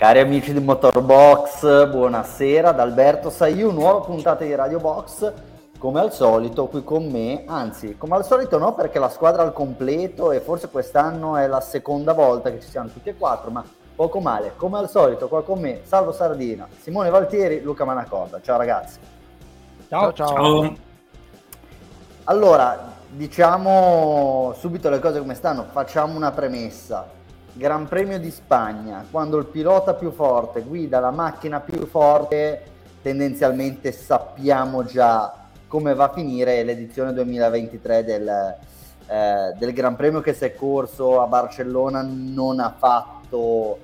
Cari amici di Motorbox, buonasera da Alberto Saiu, nuova puntata di Radio Box, come al solito qui con me, anzi come al solito no perché la squadra al completo e forse quest'anno è la seconda volta che ci siamo tutti e quattro, ma poco male, come al solito qua con me Salvo Sardina, Simone Valtieri, Luca Manacorda, ciao ragazzi. Ciao ciao. ciao. Allora, diciamo subito le cose come stanno, facciamo una premessa Gran Premio di Spagna, quando il pilota più forte guida la macchina più forte, tendenzialmente sappiamo già come va a finire l'edizione 2023 del, eh, del Gran Premio che si è corso a Barcellona non ha fatto,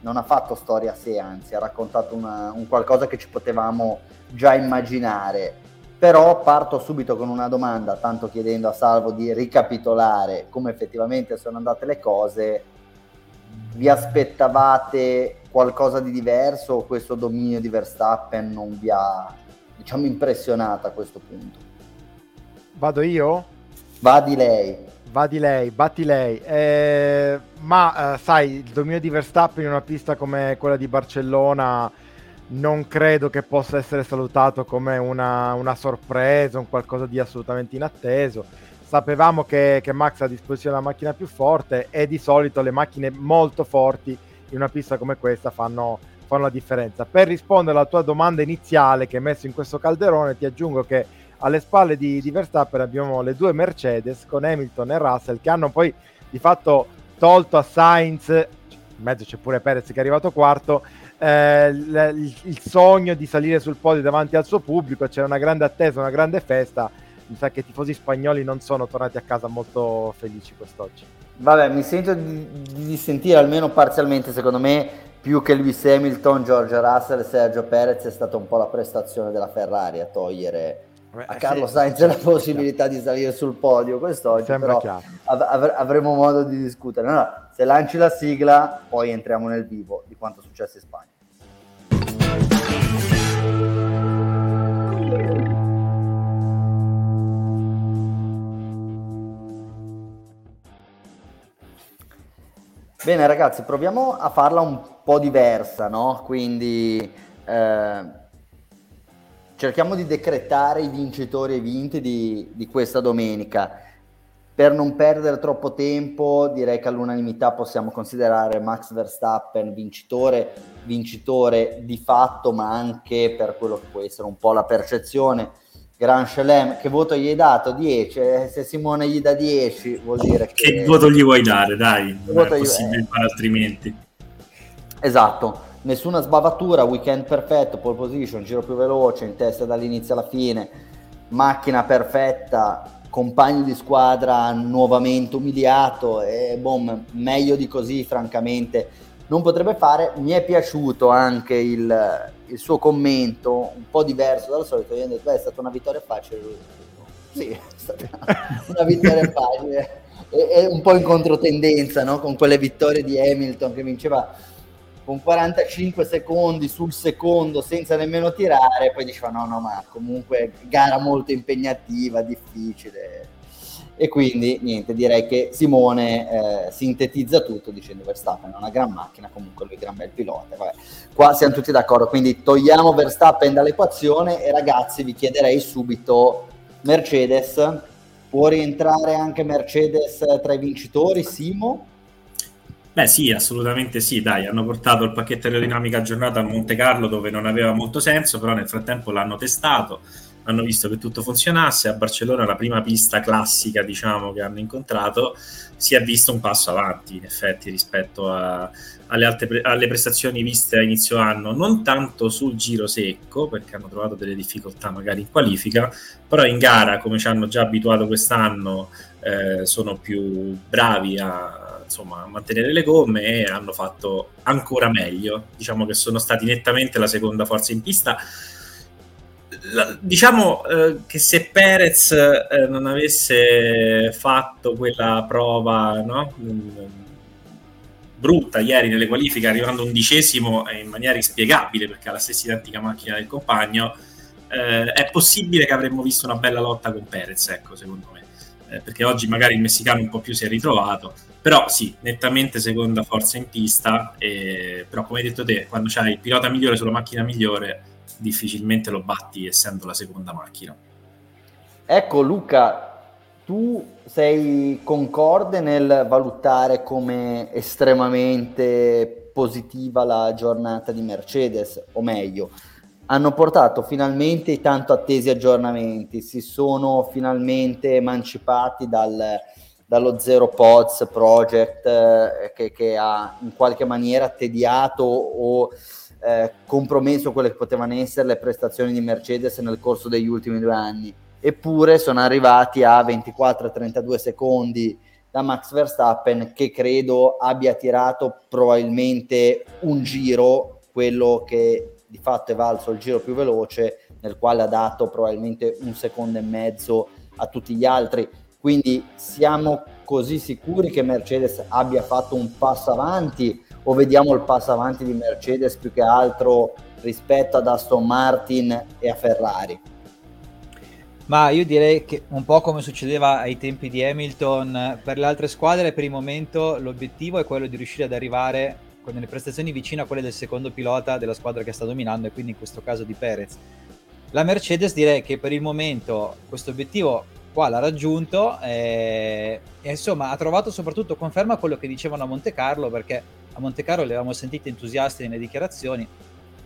non ha fatto storia a sé, anzi ha raccontato una, un qualcosa che ci potevamo già immaginare. Però parto subito con una domanda, tanto chiedendo a Salvo di ricapitolare come effettivamente sono andate le cose. Vi aspettavate qualcosa di diverso o questo dominio di Verstappen non vi ha, diciamo, impressionato a questo punto? Vado io? Va di lei. Va di lei, batti lei. Eh, ma eh, sai, il dominio di Verstappen in una pista come quella di Barcellona non credo che possa essere salutato come una, una sorpresa, un qualcosa di assolutamente inatteso. Sapevamo che, che, Max ha a disposizione la macchina più forte e di solito le macchine molto forti in una pista come questa fanno, fanno la differenza. Per rispondere alla tua domanda iniziale che hai messo in questo calderone, ti aggiungo che alle spalle di, di Verstappen abbiamo le due Mercedes con Hamilton e Russell che hanno poi di fatto tolto a Sainz, in mezzo c'è pure Perez che è arrivato quarto, eh, il, il, sogno di salire sul podio davanti al suo pubblico, c'era una grande attesa, una grande festa. Mi sa che i tifosi spagnoli non sono tornati a casa molto felici quest'oggi. Vabbè, mi sento di, di sentire almeno parzialmente, secondo me, più che Lewis Hamilton, George Russell e Sergio Perez è stata un po' la prestazione della Ferrari a togliere a Carlo sì, Sainz la possibilità di salire sul podio quest'oggi, Sembra però av- avremo modo di discutere. No, no, se lanci la sigla, poi entriamo nel vivo di quanto è successo in Spagna. Bene ragazzi, proviamo a farla un po' diversa, no? Quindi eh, cerchiamo di decretare i vincitori e i vinti di, di questa domenica. Per non perdere troppo tempo, direi che all'unanimità possiamo considerare Max Verstappen vincitore, vincitore di fatto, ma anche per quello che può essere un po' la percezione. Gran Chelem, che voto gli hai dato? 10. Eh, se Simone gli dà 10 vuol dire che... Che voto gli vuoi dare? Dai, non è possibile fare altrimenti. Esatto, nessuna sbavatura, weekend perfetto, pole position, giro più veloce, in testa dall'inizio alla fine, macchina perfetta, compagno di squadra nuovamente umiliato e boom, meglio di così francamente non potrebbe fare. Mi è piaciuto anche il, il suo commento, un po' diverso dal solito, io ho detto, beh, è stata una vittoria facile. Sì, è stata una vittoria facile. È, un po' in controtendenza no? con quelle vittorie di Hamilton che vinceva con 45 secondi sul secondo senza nemmeno tirare, poi diceva no, no, ma comunque gara molto impegnativa, difficile. E quindi niente, direi che Simone eh, sintetizza tutto dicendo Verstappen è una gran macchina, comunque lui è un gran bel pilota. Vabbè. Qua siamo tutti d'accordo, quindi togliamo Verstappen dall'equazione e ragazzi vi chiederei subito Mercedes, può rientrare anche Mercedes tra i vincitori, Simo? Beh sì, assolutamente sì, dai, hanno portato il pacchetto aerodinamica aggiornato a Monte Carlo dove non aveva molto senso, però nel frattempo l'hanno testato, hanno visto che tutto funzionasse, a Barcellona la prima pista classica diciamo che hanno incontrato si è visto un passo avanti in effetti rispetto a, alle, altre, alle prestazioni viste a inizio anno, non tanto sul giro secco perché hanno trovato delle difficoltà magari in qualifica, però in gara come ci hanno già abituato quest'anno eh, sono più bravi a insomma, mantenere le gomme e hanno fatto ancora meglio. Diciamo che sono stati nettamente la seconda forza in pista. La, diciamo eh, che se Perez eh, non avesse fatto quella prova no? brutta ieri nelle qualifiche, arrivando undicesimo in maniera inspiegabile perché ha la stessa identica macchina del compagno, eh, è possibile che avremmo visto una bella lotta con Perez, ecco, secondo me. eh, perché oggi magari il messicano un po' più si è ritrovato, però sì, nettamente seconda forza in pista, e, però come hai detto te, quando c'hai il pilota migliore sulla macchina migliore, difficilmente lo batti essendo la seconda macchina. Ecco Luca, tu sei concorde nel valutare come estremamente positiva la giornata di Mercedes, o meglio, hanno portato finalmente i tanto attesi aggiornamenti, si sono finalmente emancipati dal, dallo Zero Pods Project eh, che, che, ha in qualche maniera tediato o eh, compromesso quelle che potevano essere le prestazioni di Mercedes nel corso degli ultimi due anni. Eppure sono arrivati a 24-32 secondi da Max Verstappen che credo abbia tirato probabilmente un giro, quello che di fatto è valso il giro più veloce, nel quale ha dato probabilmente un secondo e mezzo a tutti gli altri. Quindi siamo così sicuri che Mercedes abbia fatto un passo avanti o vediamo il passo avanti di Mercedes più che altro rispetto ad Aston Martin e a Ferrari? Ma io direi che un po' come succedeva ai tempi di Hamilton, per le altre squadre per il momento l'obiettivo è quello di riuscire ad arrivare con delle prestazioni vicine a quelle del secondo pilota della squadra che sta dominando e quindi in questo caso di Perez. La Mercedes direi che per il momento questo obiettivo qua l'ha raggiunto e, e, insomma ha trovato soprattutto conferma quello che dicevano a Monte Carlo perché a Monte Carlo li avevamo sentiti entusiasti nelle dichiarazioni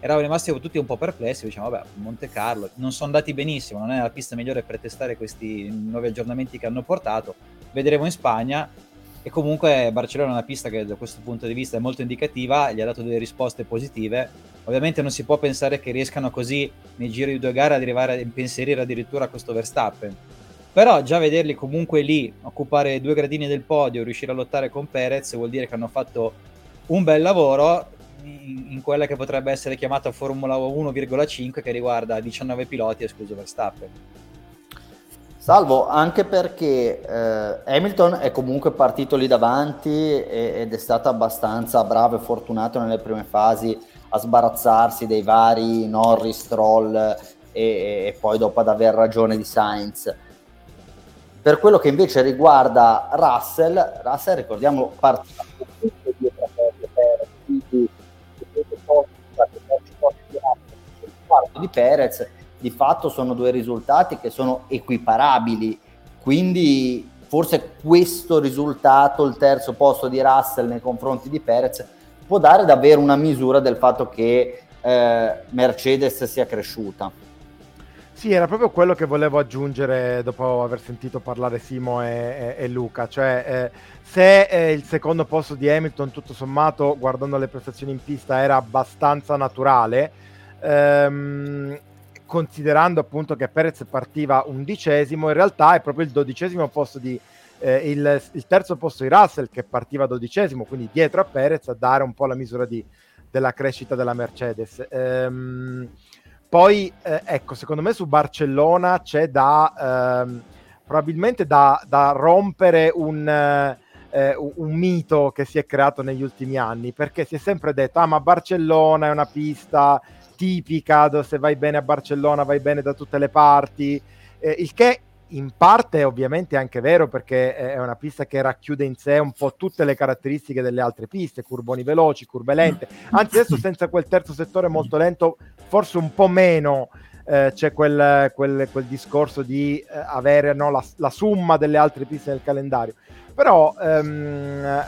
eravamo rimasti tutti un po' perplessi diciamo vabbè Monte Carlo non sono andati benissimo non è la pista migliore per testare questi nuovi aggiornamenti che hanno portato vedremo in Spagna e comunque Barcellona è una pista che da questo punto di vista è molto indicativa, gli ha dato delle risposte positive. Ovviamente non si può pensare che riescano così nei giri di due gare ad arrivare a impensierire addirittura questo Verstappen. Però già vederli comunque lì occupare due gradini del podio, riuscire a lottare con Perez, vuol dire che hanno fatto un bel lavoro in, quella che potrebbe essere chiamata Formula 1,5 che riguarda 19 piloti escluso Verstappen. Salvo anche perché eh, Hamilton è comunque partito lì davanti ed è stato abbastanza bravo e fortunato nelle prime fasi a sbarazzarsi dei vari Norris, Troll e, e poi dopo ad aver ragione di Sainz. Per quello che invece riguarda Russell, Russell ricordiamolo partita di Perez di fatto sono due risultati che sono equiparabili, quindi forse questo risultato, il terzo posto di Russell nei confronti di Perez, può dare davvero una misura del fatto che eh, Mercedes sia cresciuta. Sì, era proprio quello che volevo aggiungere dopo aver sentito parlare Simo e, e, e Luca, cioè eh, se eh, il secondo posto di Hamilton tutto sommato guardando le prestazioni in pista era abbastanza naturale, ehm, considerando appunto che Perez partiva undicesimo, in realtà è proprio il dodicesimo posto di eh, il, il, terzo posto di Russell che partiva dodicesimo, quindi dietro a Perez a dare un po' la misura di, della crescita della Mercedes. Ehm, poi eh, ecco, secondo me su Barcellona c'è da ehm, probabilmente da, da rompere un, eh, un mito che si è creato negli ultimi anni, perché si è sempre detto, ah ma Barcellona è una pista tipica, dove se vai bene a Barcellona vai bene da tutte le parti, eh, il che in parte è ovviamente anche vero perché è una pista che racchiude in sé un po' tutte le caratteristiche delle altre piste, curboni veloci, curve lente, anzi adesso senza quel terzo settore molto lento forse un po' meno eh, c'è quel, quel, quel, discorso di eh, avere no, la, la, summa delle altre piste nel calendario, però ehm,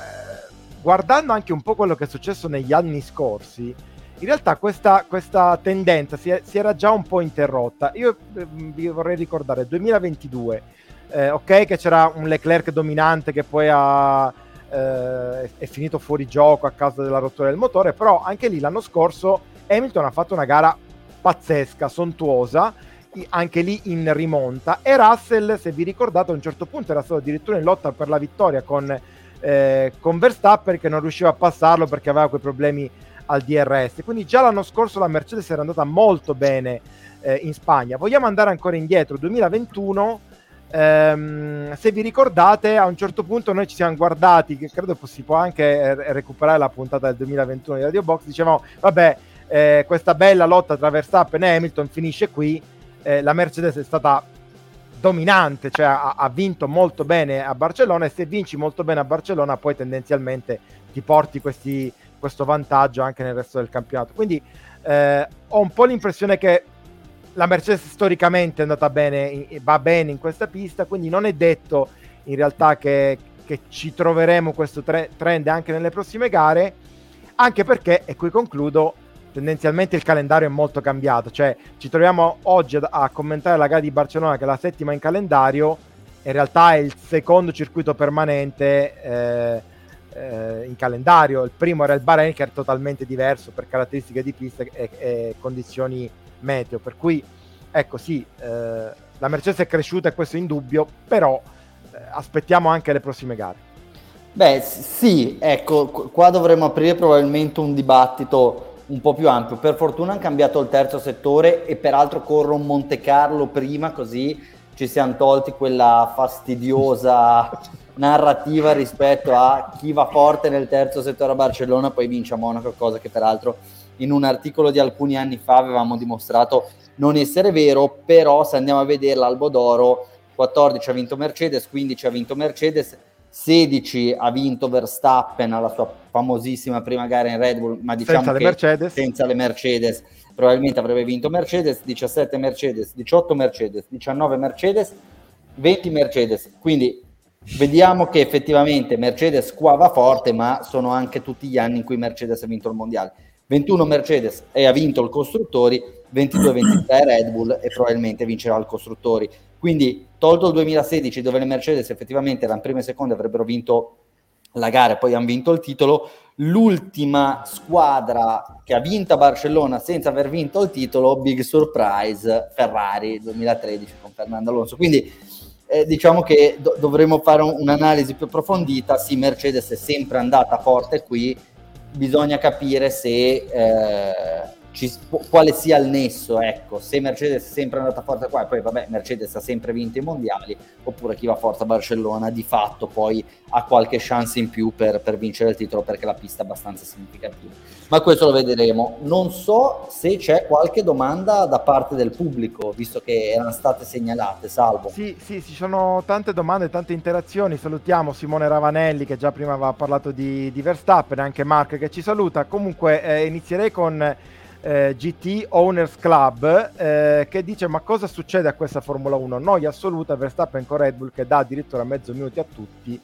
guardando anche un po' quello che è successo negli anni scorsi, in realtà questa, questa tendenza si, è, si, era già un po' interrotta. Io eh, vi vorrei ricordare 2022, eh, ok che c'era un Leclerc dominante che poi ha, eh, è finito fuori gioco a causa della rottura del motore, però anche lì l'anno scorso Hamilton ha fatto una gara pazzesca, sontuosa, anche lì in rimonta e Russell, se vi ricordate, a un certo punto era stato addirittura in lotta per la vittoria con, eh, con Verstappen che non riusciva a passarlo perché aveva quei problemi al DRS. Quindi già l'anno scorso la Mercedes era andata molto bene eh, in Spagna. Vogliamo andare ancora indietro, 2021. Ehm, se vi ricordate, a un certo punto noi ci siamo guardati, credo si può anche eh, recuperare la puntata del 2021 di Radio Box, dicevamo, vabbè, eh, questa bella lotta tra Verstappen e Hamilton finisce qui, eh, la Mercedes è stata dominante, cioè ha, ha, vinto molto bene a Barcellona e se vinci molto bene a Barcellona poi tendenzialmente ti porti questi, questo vantaggio anche nel resto del campionato. Quindi eh, ho un po' l'impressione che la Mercedes storicamente è andata bene, va bene in questa pista, quindi non è detto in realtà che, che ci troveremo questo tre, trend anche nelle prossime gare, anche perché, e qui concludo, tendenzialmente il calendario è molto cambiato, cioè ci troviamo oggi a, a commentare la gara di Barcellona che è la settima in calendario, in realtà è il secondo circuito permanente eh, eh, in calendario, il primo era il Bahrain che è totalmente diverso per caratteristiche di pista e, e condizioni meteo, per cui ecco sì, eh, la Mercedes è cresciuta e questo è indubbio, però eh, aspettiamo anche le prossime gare. Beh sì, ecco, qua dovremmo aprire probabilmente un dibattito un po' più ampio. Per fortuna hanno cambiato il terzo settore e peraltro corro un Monte Carlo prima, così ci siamo tolti quella fastidiosa narrativa rispetto a chi va forte nel terzo settore a Barcellona, poi vince a Monaco, cosa che peraltro in un articolo di alcuni anni fa avevamo dimostrato non essere vero, però se andiamo a vedere l'Albo d'Oro, 14 ha vinto Mercedes, 15 ha vinto Mercedes, 16 ha vinto Verstappen alla sua famosissima prima gara in Red Bull, ma diciamo senza le Mercedes. senza le Mercedes probabilmente avrebbe vinto Mercedes, 17 Mercedes, 18 Mercedes, 19 Mercedes, 20 Mercedes. Quindi vediamo che effettivamente Mercedes qua va forte, ma sono anche tutti gli anni in cui Mercedes ha vinto il mondiale. 21 Mercedes e ha vinto il costruttori, 22-23 Red Bull e probabilmente vincerà il costruttori. Quindi tolto il 2016 dove le Mercedes effettivamente erano prime e seconde avrebbero vinto la gara e poi hanno vinto il titolo, l'ultima squadra che ha vinto a Barcellona senza aver vinto il titolo, big surprise, Ferrari 2013 con Fernando Alonso. Quindi eh, diciamo che do- dovremmo fare un- un'analisi più approfondita. Sì, Mercedes è sempre andata forte qui, bisogna capire se eh, ci, quale sia il nesso, ecco, se Mercedes è sempre andata forte qua e poi vabbè Mercedes ha sempre vinto i mondiali, oppure chi va forte a Barcellona di fatto poi ha qualche chance in più per, per vincere il titolo perché la pista è abbastanza significativa. Ma questo lo vedremo. Non so se c'è qualche domanda da parte del pubblico, visto che erano state segnalate, salvo. Sì, sì, ci sono tante domande, tante interazioni. Salutiamo Simone Ravanelli che già prima aveva parlato di, di Verstappen, anche Mark che ci saluta. Comunque eh, inizierei con eh, GT Owners Club eh, che dice ma cosa succede a questa Formula 1? Noia assoluta Verstappen con Red Bull che dà addirittura mezzo minuto a tutti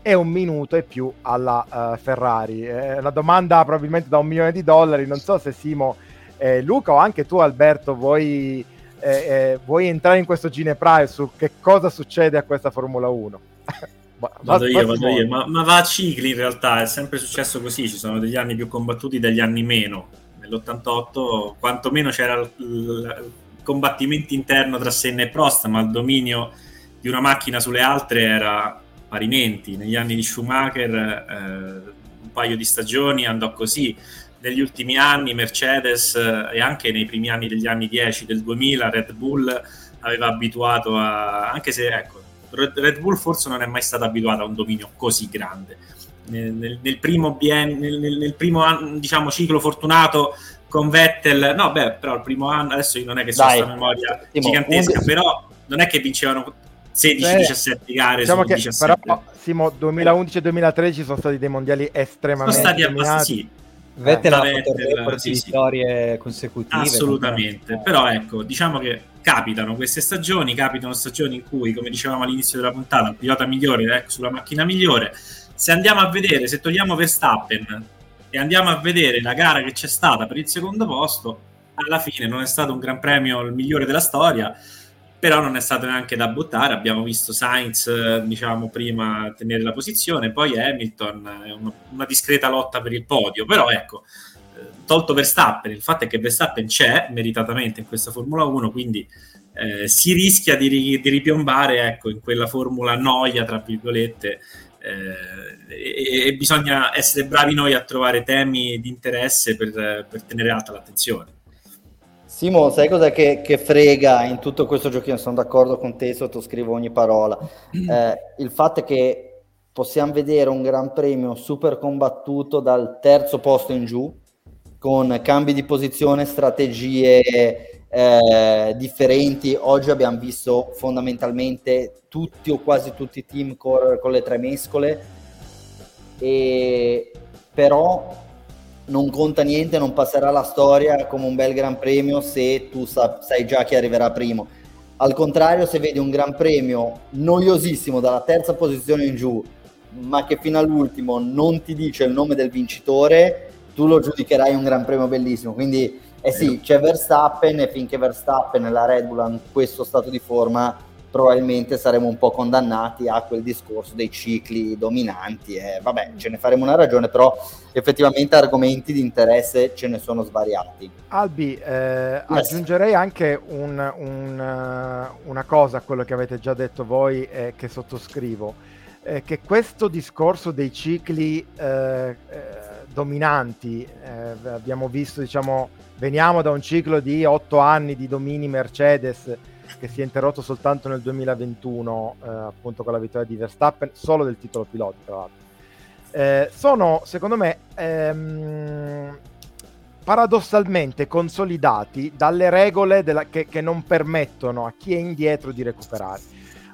e un minuto e più alla uh, Ferrari. È una domanda probabilmente da un milione di dollari, non so se Simo, eh, Luca o anche tu Alberto vuoi, eh, eh vuoi entrare in questo ginepraio su che cosa succede a questa Formula 1. vado io, vado io, ma, ma va a cicli in realtà, è sempre successo così, ci sono degli anni più combattuti, degli anni meno nell'88 quantomeno c'era il, il combattimento interno tra Senna e Prost, ma il dominio di una macchina sulle altre era parimenti. Negli anni di Schumacher eh, un paio di stagioni andò così. Negli ultimi anni Mercedes eh, e anche nei primi anni degli anni 10 del 2000 Red Bull aveva abituato a... anche se ecco, Red Bull forse non è mai stata abituata a un dominio così grande nel, nel, primo, bien, nel, nel primo anno, diciamo, ciclo fortunato con Vettel, no, beh, però il primo anno, adesso non è che so questa memoria Simo, gigantesca, 11... però non è che vincevano 16-17 gare diciamo che 17. però Simo 2011 e 2013 sono stati dei mondiali estremamente sono stati abbastanza sì. Vettel ha fatto record sì, vittorie consecutive assolutamente. però ecco diciamo che capitano queste stagioni capitano stagioni in cui come dicevamo all'inizio della puntata il pilota migliore è ecco, sulla macchina migliore se andiamo a vedere, se togliamo Verstappen e andiamo a vedere la gara che c'è stata per il secondo posto, alla fine non è stato un gran premio il migliore della storia, però non è stato neanche da buttare. Abbiamo visto Sainz, diciamo, prima tenere la posizione, poi Hamilton, una, una discreta lotta per il podio, però ecco, eh, tolto Verstappen, il fatto è che Verstappen c'è meritatamente in questa Formula 1, quindi eh, si rischia di, di ripiombare ecco, in quella formula noia, tra virgolette, eh, e, bisogna essere bravi noi a trovare temi di interesse per, per tenere alta l'attenzione. Simo, sai cosa che, che, frega in tutto questo giochino? Sono d'accordo con te, sottoscrivo ogni parola. Eh, il fatto è che possiamo vedere un gran premio super combattuto dal terzo posto in giù con cambi di posizione, strategie eh, differenti. Oggi abbiamo visto fondamentalmente tutti o quasi tutti i team correre con le tre mescole, e però non conta niente, non passerà la storia come un bel gran premio se tu sa- sai già chi arriverà primo. Al contrario, se vedi un gran premio noiosissimo dalla terza posizione in giù, ma che fino all'ultimo non ti dice il nome del vincitore, tu lo giudicherai un gran premio bellissimo. Quindi, eh sì, c'è Verstappen e finché Verstappen e la Red Bull hanno questo stato di forma, probabilmente saremo un po' condannati a quel discorso dei cicli dominanti. E vabbè, ce ne faremo una ragione, però effettivamente argomenti di interesse ce ne sono svariati. Albi, eh, aggiungerei anche un, un, uh, una cosa a quello che avete già detto voi e che sottoscrivo, eh, che questo discorso dei cicli eh, eh dominanti, eh, abbiamo visto, diciamo, veniamo da un ciclo di otto anni di domini Mercedes, che si è interrotto soltanto nel 2021, eh, appunto con la vittoria di Verstappen, solo del titolo pilota, tra l'altro. Eh, sono, secondo me, ehm, paradossalmente consolidati dalle regole della, che, che, non permettono a chi è indietro di recuperare.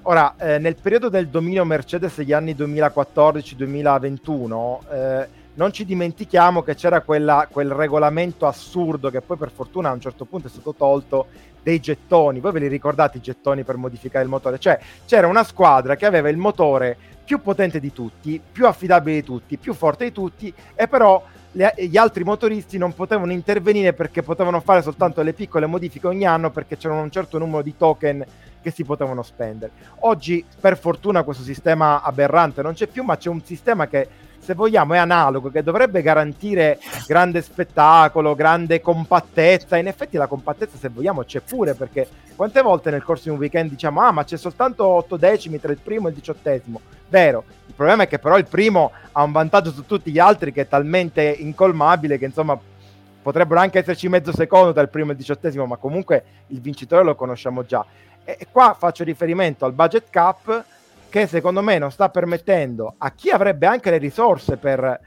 Ora, eh, nel periodo del dominio Mercedes degli anni 2014-2021, eh, non ci dimentichiamo che c'era quella, quel regolamento assurdo che poi per fortuna a un certo punto è stato tolto dei gettoni. Voi ve li ricordate i gettoni per modificare il motore? Cioè c'era una squadra che aveva il motore più potente di tutti, più affidabile di tutti, più forte di tutti e però le, gli altri motoristi non potevano intervenire perché potevano fare soltanto le piccole modifiche ogni anno perché c'era un certo numero di token che si potevano spendere. Oggi per fortuna questo sistema aberrante non c'è più, ma c'è un sistema che se vogliamo, è analogo, che dovrebbe garantire grande spettacolo, grande compattezza. In effetti la compattezza, se vogliamo, c'è pure, perché quante volte nel corso di un weekend diciamo, ah, ma c'è soltanto 8 decimi tra il primo e il diciottesimo. Vero, il problema è che però il primo ha un vantaggio su tutti gli altri che è talmente incolmabile che insomma potrebbero anche esserci mezzo secondo il primo e il diciottesimo, ma comunque il vincitore lo conosciamo già. E qua faccio riferimento al budget cap che secondo me non sta permettendo a chi avrebbe anche le risorse per,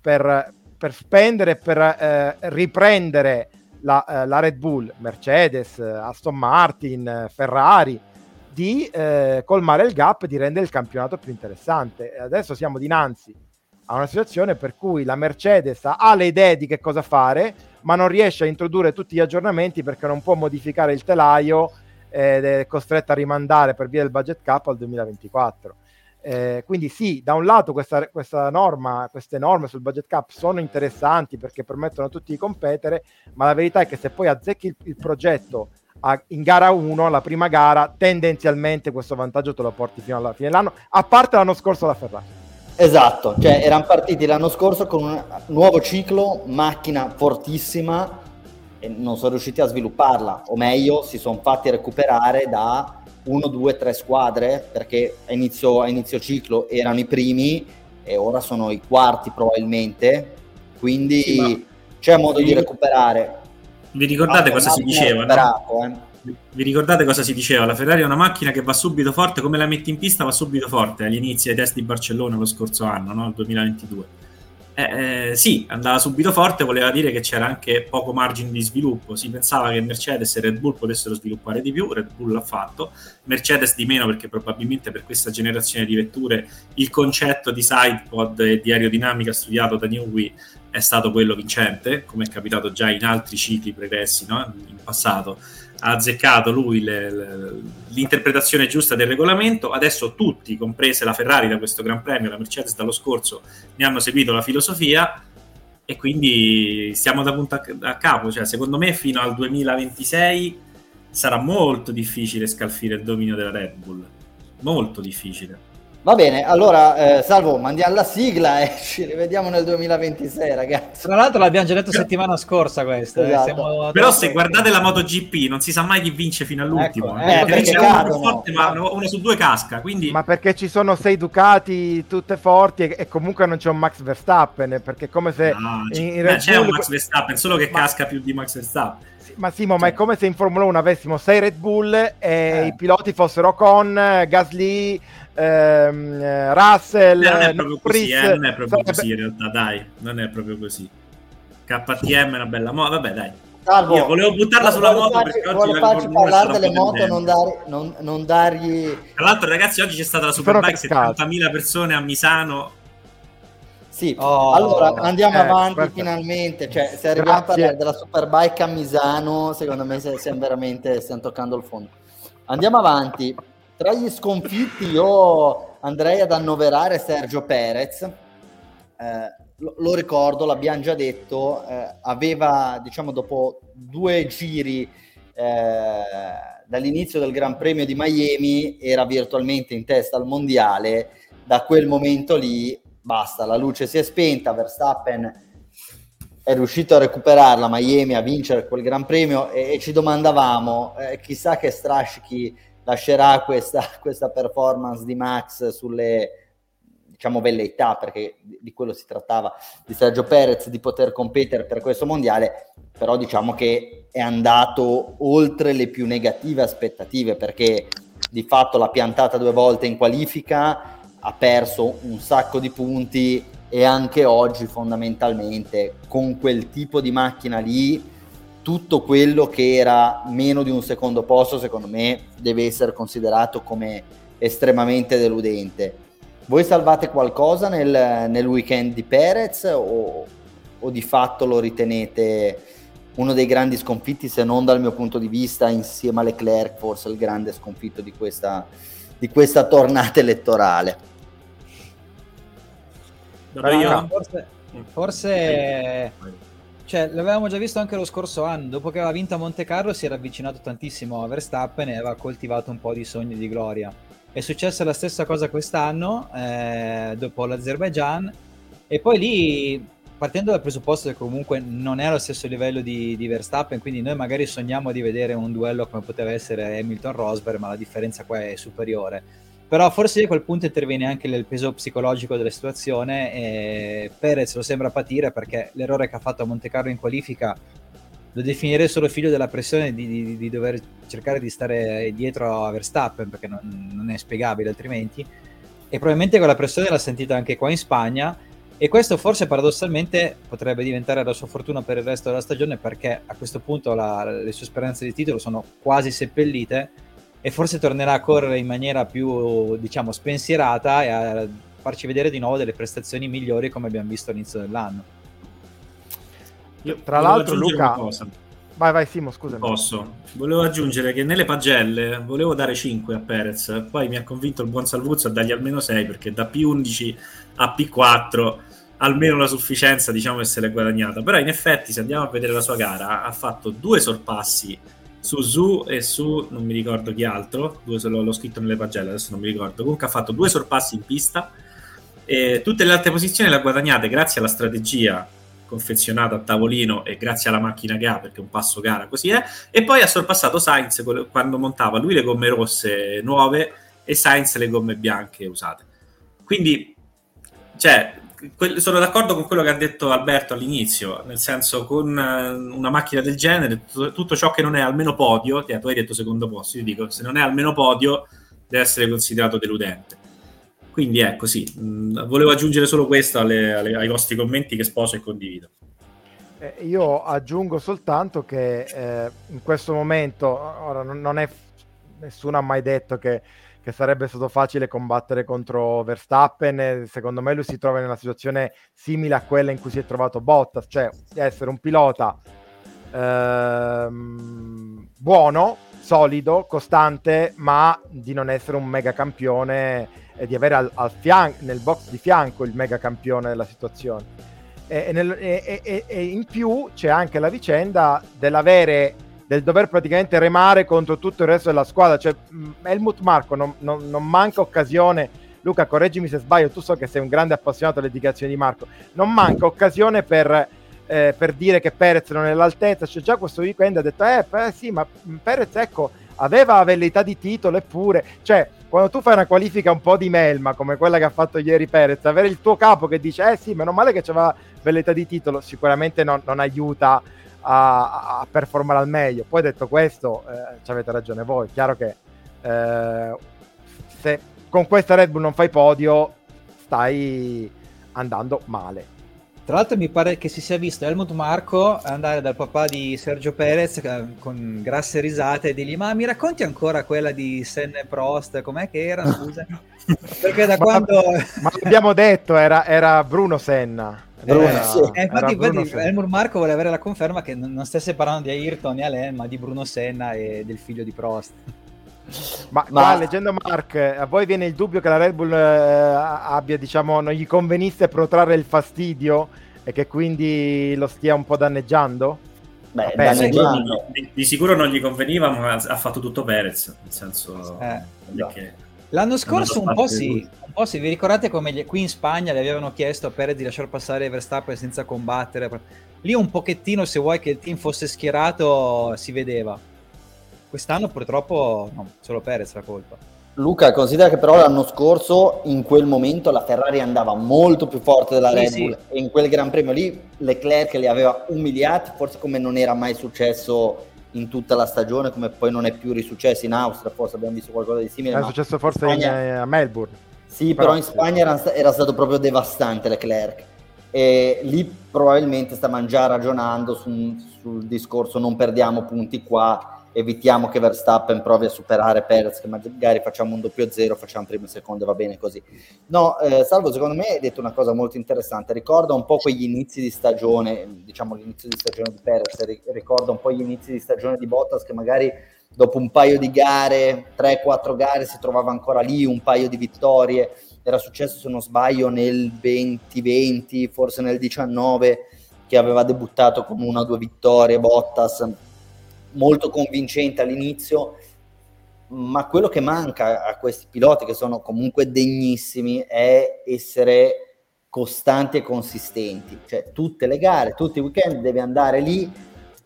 per, per spendere, per eh, riprendere la, eh, la, Red Bull, Mercedes, Aston Martin, Ferrari, di eh, colmare il gap e di rendere il campionato più interessante. Adesso siamo dinanzi a una situazione per cui la Mercedes ha le idee di che cosa fare, ma non riesce a introdurre tutti gli aggiornamenti perché non può modificare il telaio ed è costretta a rimandare per via del budget cap al 2024. Eh, quindi sì, da un lato questa, questa, norma, queste norme sul budget cap sono interessanti perché permettono a tutti di competere, ma la verità è che se poi azzecchi il, il progetto a, in gara 1, la prima gara, tendenzialmente questo vantaggio te lo porti fino alla fine dell'anno, a parte l'anno scorso la Ferrari. Esatto, cioè erano partiti l'anno scorso con un nuovo ciclo, macchina fortissima, e non sono riusciti a svilupparla, o meglio, si sono fatti recuperare da uno, due, tre squadre, perché a inizio, a inizio ciclo erano i primi e ora sono i quarti probabilmente, quindi sì, c'è modo vi, di recuperare. Vi ricordate ah, cosa si diceva? No? Eh. Vi ricordate cosa si diceva? La Ferrari è una macchina che va subito forte, come la metti in pista va subito forte agli inizi ai test di Barcellona lo scorso anno, no? il 2022 eh, eh, sì, andava subito forte, voleva dire che c'era anche poco margine di sviluppo. Si pensava che Mercedes e Red Bull potessero sviluppare di più, Red Bull l'ha fatto, Mercedes di meno perché probabilmente per questa generazione di vetture il concetto di sidepod e di aerodinamica studiato da Newey è stato quello vincente, come è capitato già in altri cicli pregressi no? in passato ha azzeccato lui le, le, l'interpretazione giusta del regolamento. Adesso tutti, comprese la Ferrari da questo Gran Premio, la Mercedes dallo scorso, ne hanno seguito la filosofia e quindi stiamo da punto a, a capo. Cioè, secondo me fino al 2026 sarà molto difficile scalfire il dominio della Red Bull. Molto difficile. Va bene, allora eh, Salvo, mandiamo la sigla e ci rivediamo nel 2026, ragazzi. Tra l'altro l'abbiamo già detto settimana scorsa questa. Eh, esatto. Eh, Però se guardate la MotoGP non si sa mai chi vince fino all'ultimo. Ecco, eh, ecco uno, forte, ma uno su due casca. Quindi... Ma perché ci sono sei Ducati tutte forti e, e comunque non c'è un Max Verstappen, perché è come se... No, in, in Red c'è un Max Verstappen, solo che ma... casca più di Max Verstappen. Ma Simo, cioè. ma è come se in Formula 1 avessimo 6 Red Bull e eh. i piloti fossero con Gasly, ehm, Russell. Non è proprio così, eh, non è proprio sarebbe... così in realtà, dai, non è proprio così. KTM è una bella moto, vabbè dai. Salvo, Io volevo buttarla sulla moto farci, perché oggi farci parlare delle moto, non, tendente. dar- non- non dargli... Tra l'altro ragazzi oggi c'è stata la Superbike, cascato. 70.000 persone a Misano, Sì, Oh, allora andiamo eh, avanti perfetto. finalmente. Cioè, se arriviamo a parlare della Superbike a Misano, secondo me stiamo veramente stiamo toccando il fondo. Andiamo avanti. Tra gli sconfitti, io andrei ad annoverare Sergio Perez. Eh, lo, lo ricordo, l'abbiamo già detto, eh, aveva, diciamo, dopo due giri eh, dall'inizio del Gran Premio di Miami, era virtualmente in testa al mondiale. Da quel momento lì basta, la luce si è spenta, Verstappen è riuscito a recuperarla Miami, a vincere quel Gran Premio e, e ci domandavamo, eh, chissà che Straschi lascerà questa, questa performance di Max sulle diciamo velleità, perché di di quello si trattava di Sergio Perez di poter competere per questo mondiale, però diciamo che è andato oltre le più negative aspettative, perché di fatto l'ha piantata due volte in qualifica, ha perso un sacco di punti e anche oggi fondamentalmente con quel tipo di macchina lì tutto quello che era meno di un secondo posto secondo me deve essere considerato come estremamente deludente voi salvate qualcosa nel, nel weekend di Perez o, o di fatto lo ritenete uno dei grandi sconfitti se non dal mio punto di vista insieme a Leclerc forse il grande sconfitto di questa, di questa tornata elettorale io? Forse, forse cioè, l'avevamo già visto anche lo scorso anno. Dopo che aveva vinto a Monte Carlo, si era avvicinato tantissimo a Verstappen e aveva coltivato un po' di sogni di gloria. È successa la stessa cosa quest'anno, eh, dopo l'Azerbaijan, e poi lì, partendo dal presupposto che comunque non è allo stesso livello di, di Verstappen, quindi noi magari sogniamo di vedere un duello come poteva essere Hamilton-Rosberg, ma la differenza qua è superiore però forse a quel punto interviene anche il peso psicologico della situazione e Perez lo sembra patire perché l'errore che ha fatto a Monte Carlo in qualifica lo definirei solo figlio della pressione di, di- di dover cercare di stare dietro a Verstappen perché non, non è spiegabile altrimenti. E probabilmente quella pressione l'ha sentita anche qua in Spagna. E questo forse paradossalmente potrebbe diventare la sua fortuna per il resto della stagione perché a questo punto la- le sue speranze di titolo sono quasi seppellite e forse tornerà a correre in maniera più, diciamo, spensierata e a farci vedere di nuovo delle prestazioni migliori come abbiamo visto all'inizio dell'anno. Io Tra l'altro, Luca-. Vai, vai, Simo, scusami. Posso. Volevo aggiungere che nelle pagelle volevo dare 5 a Perez, poi mi ha convinto il buon Salvuzzo a dargli almeno 6 perché da P11 a P4 almeno la sufficienza diciamo che se l'è guadagnata. Però in effetti se andiamo a vedere la sua gara ha fatto due sorpassi su Zu e su non mi ricordo chi altro, due se l'ho, scritto nelle pagelle, adesso non mi ricordo. Comunque ha fatto due sorpassi in pista. E tutte le altre posizioni le ha guadagnate grazie alla strategia confezionata a tavolino e grazie alla macchina che ha perché un passo gara così è. E poi ha sorpassato Sainz quando montava lui le gomme rosse nuove e Sainz le gomme bianche usate. Quindi cioè sono d'accordo con quello che ha detto Alberto all'inizio nel senso con eh, una macchina del genere tutto, ciò che non è almeno podio che tu hai detto secondo posto io dico se non è almeno podio deve essere considerato deludente quindi ecco sì, mh, volevo aggiungere solo questo alle- alle- ai vostri commenti che sposo e condivido. Eh, io aggiungo soltanto che eh, in questo momento, ora non è, nessuno ha mai detto che, che sarebbe stato facile combattere contro Verstappen, secondo me lui si trova in una situazione simile a quella in cui si è trovato Bottas, cioè essere un pilota ehm, buono, solido, costante, ma di non essere un mega campione e di avere al, al fian- nel box di fianco il mega campione della situazione. E, e nel- e- e in più c'è anche la vicenda dell'avere del dover praticamente remare contro tutto il resto della squadra. Cioè, mh, Helmut Marco non, non- non manca occasione. Luca, correggimi se sbaglio, tu so che sei un grande appassionato delle dichiarazioni di Marco. Non manca occasione per, eh, per dire che Perez non è all'altezza. Cioè, già questo weekend ha detto: Eh, beh, sì, ma Perez, ecco, aveva velleità di titolo eppure. Cioè, quando tu fai una qualifica un po' di melma come quella che ha fatto ieri Perez, avere il tuo capo che dice: Eh sì, meno male che c'aveva velleità di titolo, sicuramente non, non aiuta a, a performare al meglio. Poi detto questo, eh, ci avete ragione voi. Chiaro che eh, se con questa Red Bull non fai podio, stai andando male. Tra l'altro mi pare che si sia visto Helmut Marco andare dal papà di Sergio Perez eh, con grasse risate e dirgli ma mi racconti ancora quella di Senne Prost, com'è che era? Scusa. Perché da ma, quando... ma abbiamo detto, era, era Bruno Senna. Bruno, era, sì. eh, infatti, infatti Helmut Marco vuole avere la conferma che non, non stesse parlando di Ayrton e Alain, ma di Bruno Senna e del figlio di Prost. Ma, ma... Qua, leggendo Mark, a voi viene il dubbio che la Red Bull eh, abbia, diciamo, non gli convenisse protrarre il fastidio e che quindi lo stia un po' danneggiando? Beh, danneggiando. Di, di, sicuro non gli conveniva, ma ha fatto tutto Perez, nel senso... Eh, no. L'anno scorso un po' sì, un po' sì, vi ricordate come gli, qui in Spagna le avevano chiesto a Perez di lasciare passare Verstappen senza combattere? Lì un pochettino, se vuoi che il team fosse schierato, si vedeva Quest'anno purtroppo no, solo Perez la colpa. Luca, considera che però l'anno scorso in quel momento la Ferrari andava molto più forte della Red Bull sì. e in quel Gran Premio lì Leclerc li aveva umiliati, forse come non era mai successo in tutta la stagione, come poi non è più risuccesso in Austria, forse abbiamo visto qualcosa di simile. È successo forse Spagna... in, a Melbourne. Sì, però, però in Spagna era, era, stato proprio devastante Leclerc e lì probabilmente stavano già ragionando su, sul discorso non perdiamo punti qua evitiamo che Verstappen provi a superare Perez, che magari facciamo un doppio zero, facciamo primo e secondo, va bene così. No, eh, Salvo, secondo me hai detto una cosa molto interessante, ricorda un po' quegli inizi di stagione, diciamo l'inizio di stagione di Perez, ricorda un po' gli inizi di stagione di Bottas che magari dopo un paio di gare, 3-4 gare, si trovava ancora lì, un paio di vittorie, era successo se non sbaglio nel 2020, forse nel 19, che aveva debuttato con una o due vittorie Bottas molto convincente all'inizio, ma quello che manca a questi piloti che sono comunque degnissimi è essere costanti e consistenti, cioè tutte le gare, tutti i weekend devi andare lì